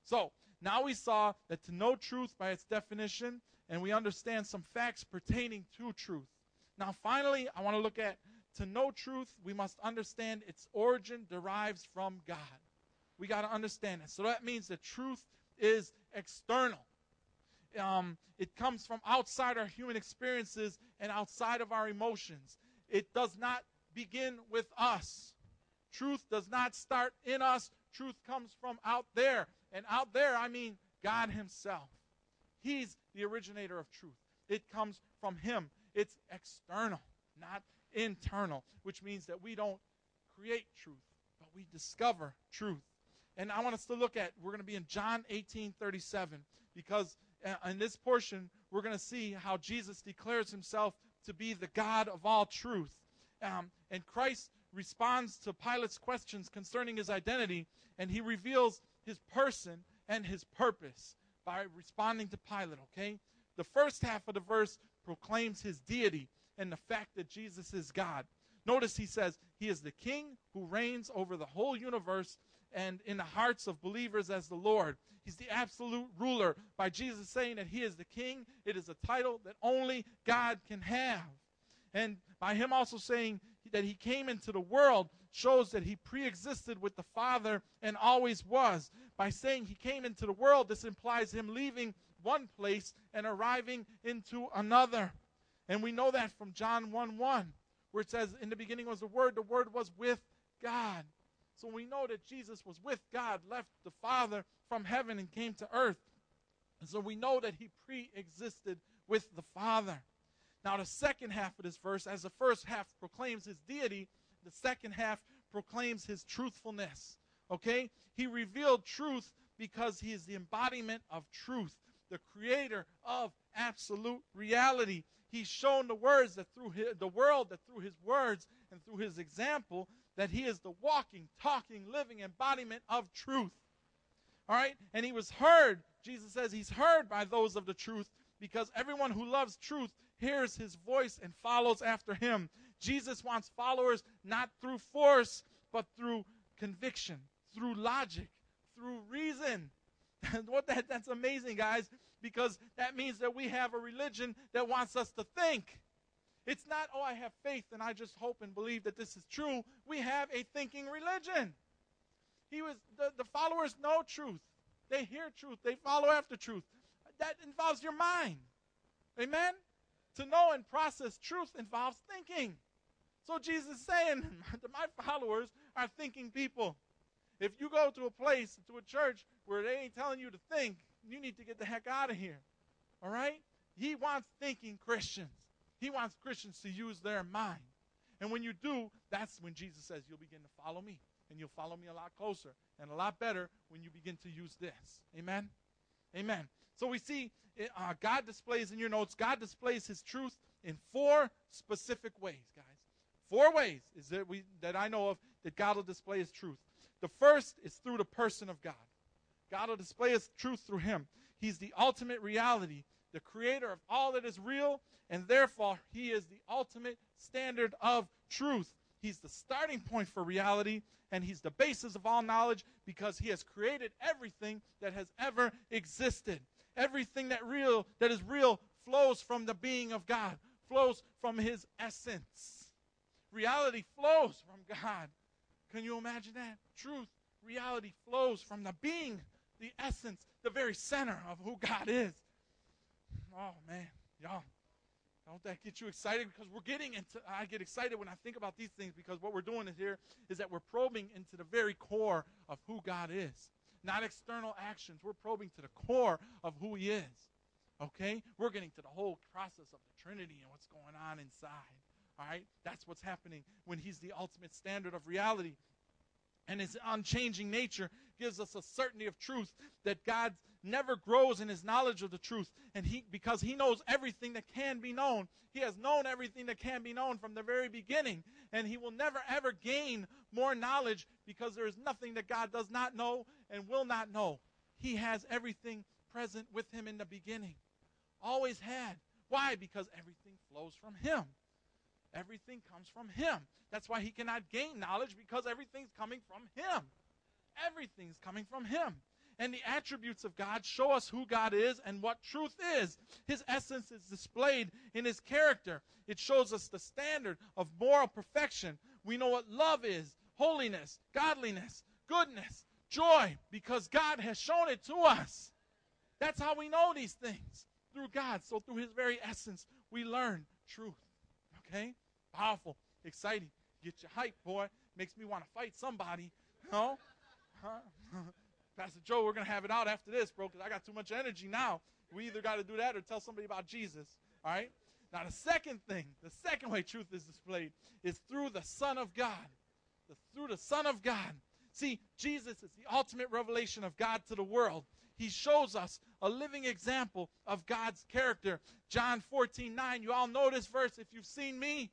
So, now we saw that to know truth by its definition, and we understand some facts pertaining to truth. Now, finally, I want to look at to know truth, we must understand its origin derives from God. We got to understand it. So that means that truth is external. Um, it comes from outside our human experiences and outside of our emotions. It does not begin with us. Truth does not start in us. Truth comes from out there. And out there, I mean God Himself. He's the originator of truth. It comes from Him. It's external, not internal, which means that we don't create truth, but we discover truth. And I want us to look at, we're going to be in John 18 37, because uh, in this portion, we're going to see how Jesus declares himself to be the God of all truth. Um, and Christ responds to Pilate's questions concerning his identity, and he reveals his person and his purpose by responding to Pilate, okay? The first half of the verse proclaims his deity and the fact that Jesus is God. Notice he says, He is the King who reigns over the whole universe and in the hearts of believers as the Lord. He's the absolute ruler. By Jesus saying that He is the King, it is a title that only God can have. And by Him also saying that He came into the world shows that He pre existed with the Father and always was. By saying He came into the world, this implies Him leaving one place and arriving into another. And we know that from John 1 1, where it says, In the beginning was the Word, the Word was with God. So we know that Jesus was with God, left the Father from heaven and came to earth. And so we know that he pre existed with the Father. Now, the second half of this verse, as the first half proclaims his deity, the second half proclaims his truthfulness. Okay? He revealed truth because he is the embodiment of truth, the creator of absolute reality. He's shown the words that through his, the world that through his words and through his example that he is the walking, talking, living embodiment of truth. All right? And he was heard. Jesus says he's heard by those of the truth because everyone who loves truth hears his voice and follows after him. Jesus wants followers not through force, but through conviction, through logic, through reason. And what that that's amazing, guys, because that means that we have a religion that wants us to think. It's not, oh, I have faith and I just hope and believe that this is true. We have a thinking religion. He was the, the followers know truth. They hear truth. They follow after truth. That involves your mind. Amen? To know and process truth involves thinking. So Jesus is saying that my followers are thinking people. If you go to a place, to a church where they ain't telling you to think, you need to get the heck out of here. All right? He wants thinking Christians. He wants Christians to use their mind. And when you do, that's when Jesus says you'll begin to follow me. And you'll follow me a lot closer and a lot better when you begin to use this. Amen? Amen. So we see uh, God displays in your notes, God displays his truth in four specific ways, guys. Four ways is that we that I know of that God will display his truth. The first is through the person of God. God will display his truth through him. He's the ultimate reality, the creator of all that is real and therefore he is the ultimate standard of truth. He's the starting point for reality, and he's the basis of all knowledge because he has created everything that has ever existed. Everything that real that is real flows from the being of God, flows from his essence. Reality flows from God. Can you imagine that? Truth, reality flows from the being, the essence, the very center of who God is. Oh man, y'all. Don't that get you excited? Because we're getting into, I get excited when I think about these things because what we're doing here is that we're probing into the very core of who God is. Not external actions. We're probing to the core of who He is. Okay? We're getting to the whole process of the Trinity and what's going on inside. All right? That's what's happening when He's the ultimate standard of reality. And His unchanging nature gives us a certainty of truth that God never grows in his knowledge of the truth. And he, because he knows everything that can be known, he has known everything that can be known from the very beginning. And he will never ever gain more knowledge because there is nothing that God does not know and will not know. He has everything present with him in the beginning. Always had. Why? Because everything flows from him. Everything comes from him. That's why he cannot gain knowledge because everything's coming from him. Everything's coming from him. And the attributes of God show us who God is and what truth is. His essence is displayed in his character. It shows us the standard of moral perfection. We know what love is, holiness, godliness, goodness, joy, because God has shown it to us. That's how we know these things through God. So, through his very essence, we learn truth. Okay? Powerful, exciting. Get you hype, boy. Makes me want to fight somebody. Know? Huh? Pastor Joe, we're going to have it out after this, bro, because I got too much energy now. We either got to do that or tell somebody about Jesus. All right? Now, the second thing, the second way truth is displayed is through the Son of God. The, through the Son of God. See, Jesus is the ultimate revelation of God to the world. He shows us a living example of God's character. John 14, 9. You all know this verse. If you've seen me,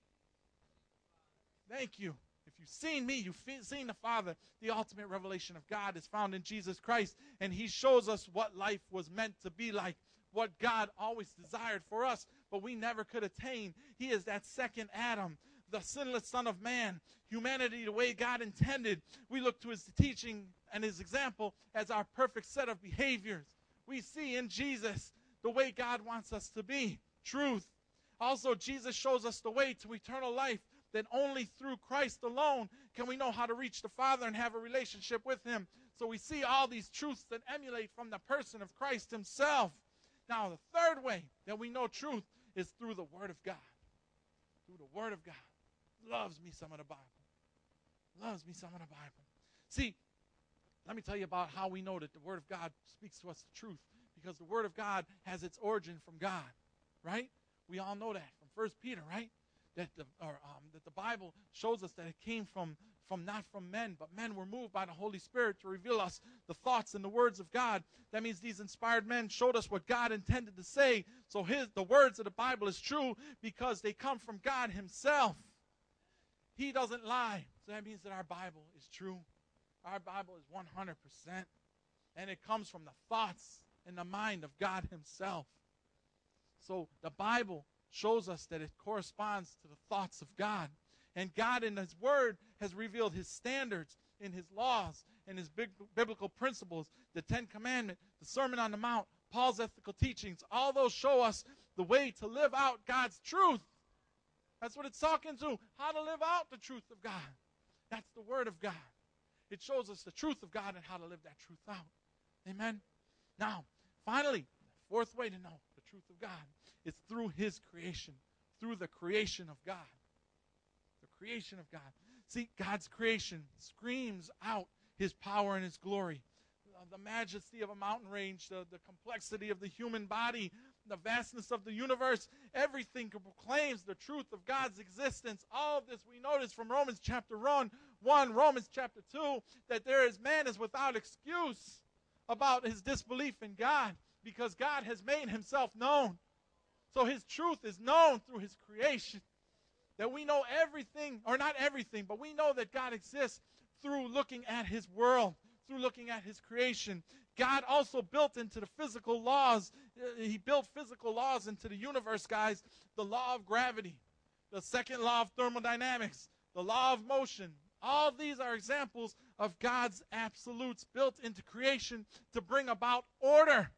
thank you. If you've seen me, you've seen the Father. The ultimate revelation of God is found in Jesus Christ, and He shows us what life was meant to be like, what God always desired for us, but we never could attain. He is that second Adam, the sinless Son of Man, humanity the way God intended. We look to His teaching and His example as our perfect set of behaviors. We see in Jesus the way God wants us to be truth. Also, Jesus shows us the way to eternal life that only through Christ alone can we know how to reach the Father and have a relationship with Him. So we see all these truths that emulate from the person of Christ Himself. Now, the third way that we know truth is through the Word of God. Through the Word of God. Loves me some of the Bible. Loves me some of the Bible. See, let me tell you about how we know that the Word of God speaks to us the truth. Because the Word of God has its origin from God, right? We all know that from First Peter, right? That the, or, um, that the Bible shows us that it came from, from not from men, but men were moved by the Holy Spirit to reveal us the thoughts and the words of God. That means these inspired men showed us what God intended to say. So his, the words of the Bible is true because they come from God Himself. He doesn't lie. So that means that our Bible is true. Our Bible is 100%. And it comes from the thoughts and the mind of God Himself. So the Bible shows us that it corresponds to the thoughts of God. And God, in His Word, has revealed His standards in His laws and His big, biblical principles, the Ten Commandments, the Sermon on the Mount, Paul's ethical teachings. All those show us the way to live out God's truth. That's what it's talking to. How to live out the truth of God. That's the Word of God. It shows us the truth of God and how to live that truth out. Amen. Now, finally, fourth way to know the truth of God it's through His creation, through the creation of God. The creation of God. See, God's creation screams out His power and His glory. Uh, the majesty of a mountain range, the, the complexity of the human body, the vastness of the universe, everything proclaims the truth of God's existence. All of this we notice from Romans chapter 1, 1 Romans chapter 2, that there is man is without excuse about his disbelief in God because God has made himself known. So his truth is known through his creation. That we know everything, or not everything, but we know that God exists through looking at his world, through looking at his creation. God also built into the physical laws, uh, he built physical laws into the universe, guys. The law of gravity, the second law of thermodynamics, the law of motion. All these are examples of God's absolutes built into creation to bring about order.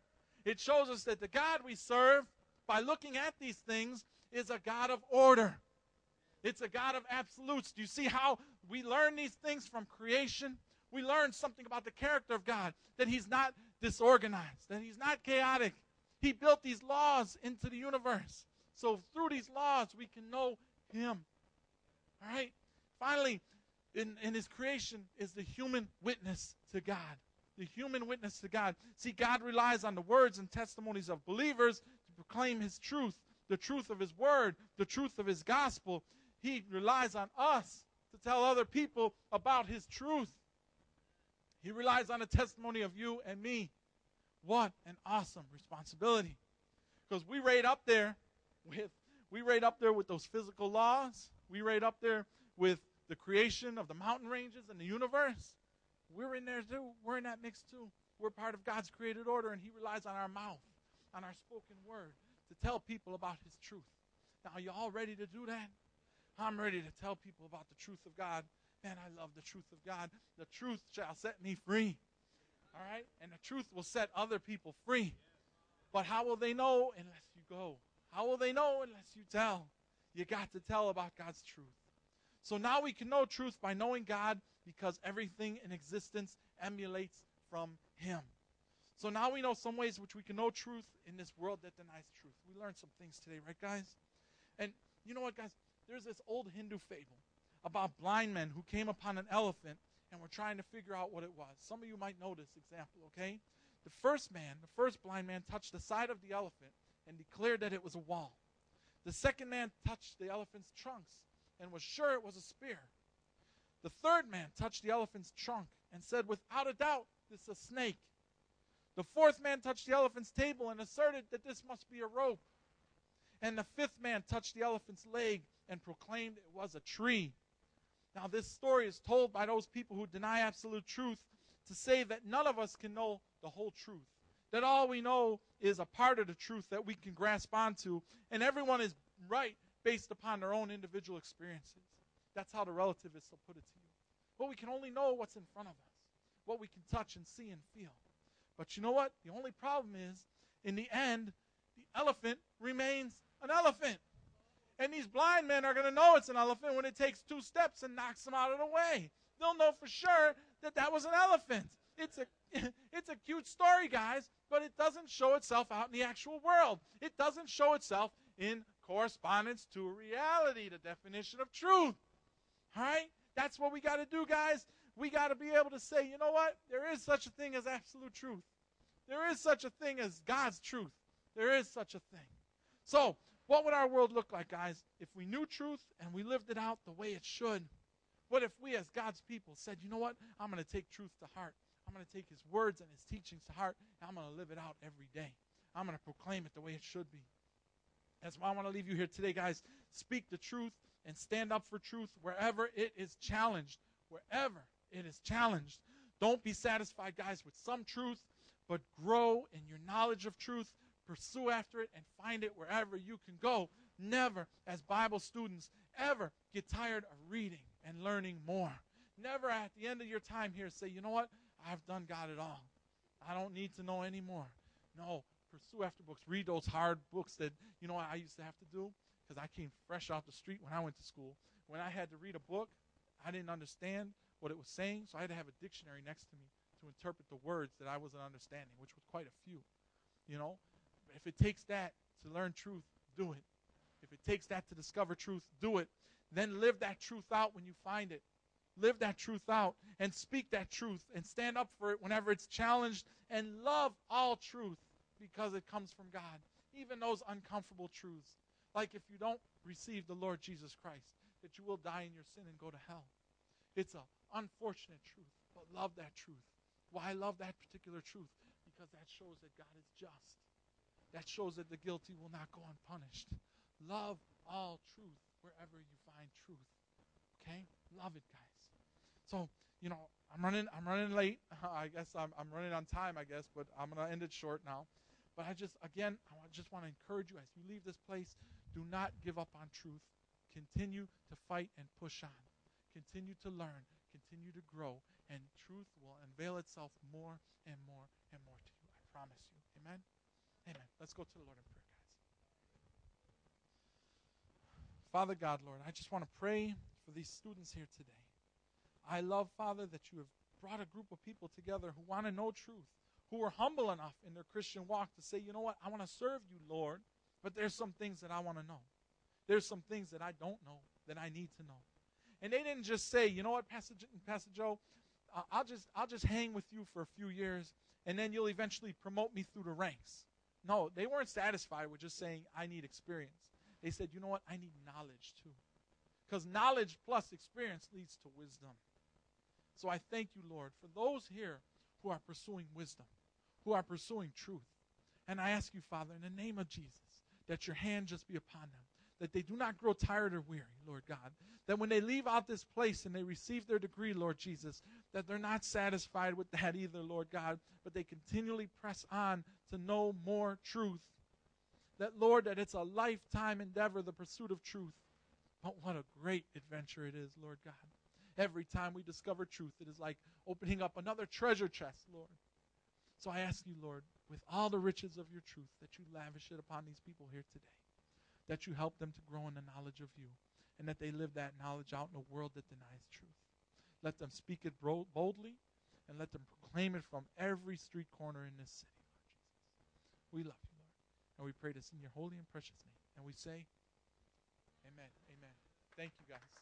It shows us that the God we serve by looking at these things is a God of order. It's a God of absolutes. Do you see how we learn these things from creation? We learn something about the character of God that He's not disorganized, that He's not chaotic. He built these laws into the universe. So through these laws, we can know Him. All right? Finally, in, in His creation is the human witness to God. The human witness to God. See, God relies on the words and testimonies of believers proclaim his truth, the truth of his word, the truth of his gospel. He relies on us to tell other people about his truth. He relies on the testimony of you and me. What an awesome responsibility. Because we rate up there with we rate up there with those physical laws. We rate up there with the creation of the mountain ranges and the universe. We're in there too. We're in that mix too. We're part of God's created order, and He relies on our mouth, on our spoken word, to tell people about His truth. Now, are you all ready to do that? I'm ready to tell people about the truth of God. Man, I love the truth of God. The truth shall set me free. All right? And the truth will set other people free. But how will they know unless you go? How will they know unless you tell? You got to tell about God's truth. So now we can know truth by knowing God because everything in existence emulates from Him. So now we know some ways which we can know truth in this world that denies truth. We learned some things today, right, guys? And you know what, guys? There's this old Hindu fable about blind men who came upon an elephant and were trying to figure out what it was. Some of you might know this example, okay? The first man, the first blind man, touched the side of the elephant and declared that it was a wall. The second man touched the elephant's trunks and was sure it was a spear. The third man touched the elephant's trunk and said, without a doubt, this is a snake. The fourth man touched the elephant's table and asserted that this must be a rope. And the fifth man touched the elephant's leg and proclaimed it was a tree. Now, this story is told by those people who deny absolute truth to say that none of us can know the whole truth. That all we know is a part of the truth that we can grasp onto, and everyone is right based upon their own individual experiences. That's how the relativists will put it to you. But we can only know what's in front of us, what we can touch and see and feel. But you know what? The only problem is, in the end, the elephant remains an elephant. And these blind men are going to know it's an elephant when it takes two steps and knocks them out of the way. They'll know for sure that that was an elephant. It's a it's a cute story, guys, but it doesn't show itself out in the actual world. It doesn't show itself in correspondence to reality, the definition of truth. All right? That's what we got to do, guys. We got to be able to say, you know what? There is such a thing as absolute truth. There is such a thing as God's truth. There is such a thing. So, what would our world look like, guys, if we knew truth and we lived it out the way it should? What if we, as God's people, said, you know what? I'm going to take truth to heart. I'm going to take his words and his teachings to heart, and I'm going to live it out every day. I'm going to proclaim it the way it should be. That's why I want to leave you here today, guys. Speak the truth and stand up for truth wherever it is challenged. Wherever it is challenged. Don't be satisfied, guys, with some truth, but grow in your knowledge of truth. Pursue after it and find it wherever you can go. Never, as Bible students, ever get tired of reading and learning more. Never at the end of your time here say, you know what? I've done God it all. I don't need to know anymore. No, pursue after books. Read those hard books that, you know, I used to have to do because I came fresh off the street when I went to school. When I had to read a book, I didn't understand what it was saying, so I had to have a dictionary next to me to interpret the words that I wasn't understanding, which was quite a few. You know, if it takes that to learn truth, do it. If it takes that to discover truth, do it. Then live that truth out when you find it. Live that truth out and speak that truth and stand up for it whenever it's challenged and love all truth because it comes from God. Even those uncomfortable truths. Like if you don't receive the Lord Jesus Christ, that you will die in your sin and go to hell. It's an unfortunate truth, but love that truth. Why love that particular truth? Because that shows that God is just. That shows that the guilty will not go unpunished. Love all truth wherever you find truth. Okay? Love it, guys. So, you know, I'm running I'm running late. I guess I'm I'm running on time, I guess, but I'm gonna end it short now. But I just again I just want to encourage you as you leave this place, do not give up on truth. Continue to fight and push on. Continue to learn, continue to grow, and truth will unveil itself more and more and more to you. I promise you. Amen. Amen. Let's go to the Lord in prayer, guys. Father God, Lord, I just want to pray for these students here today. I love, Father, that you have brought a group of people together who want to know truth, who are humble enough in their Christian walk to say, you know what, I want to serve you, Lord, but there's some things that I want to know. There's some things that I don't know that I need to know. And they didn't just say, you know what, Pastor, Pastor Joe, I'll just I'll just hang with you for a few years, and then you'll eventually promote me through the ranks. No, they weren't satisfied with just saying I need experience. They said, you know what, I need knowledge too, because knowledge plus experience leads to wisdom. So I thank you, Lord, for those here who are pursuing wisdom, who are pursuing truth. And I ask you, Father, in the name of Jesus, that your hand just be upon them, that they do not grow tired or weary, Lord God. That when they leave out this place and they receive their degree, Lord Jesus, that they're not satisfied with that either, Lord God, but they continually press on to know more truth. That, Lord, that it's a lifetime endeavor, the pursuit of truth. But what a great adventure it is, Lord God. Every time we discover truth, it is like opening up another treasure chest, Lord. So I ask you, Lord, with all the riches of your truth, that you lavish it upon these people here today, that you help them to grow in the knowledge of you, and that they live that knowledge out in a world that denies truth. Let them speak it boldly, and let them proclaim it from every street corner in this city, Lord Jesus. We love you, Lord, and we pray this in your holy and precious name. And we say, Amen. Amen. Thank you, guys.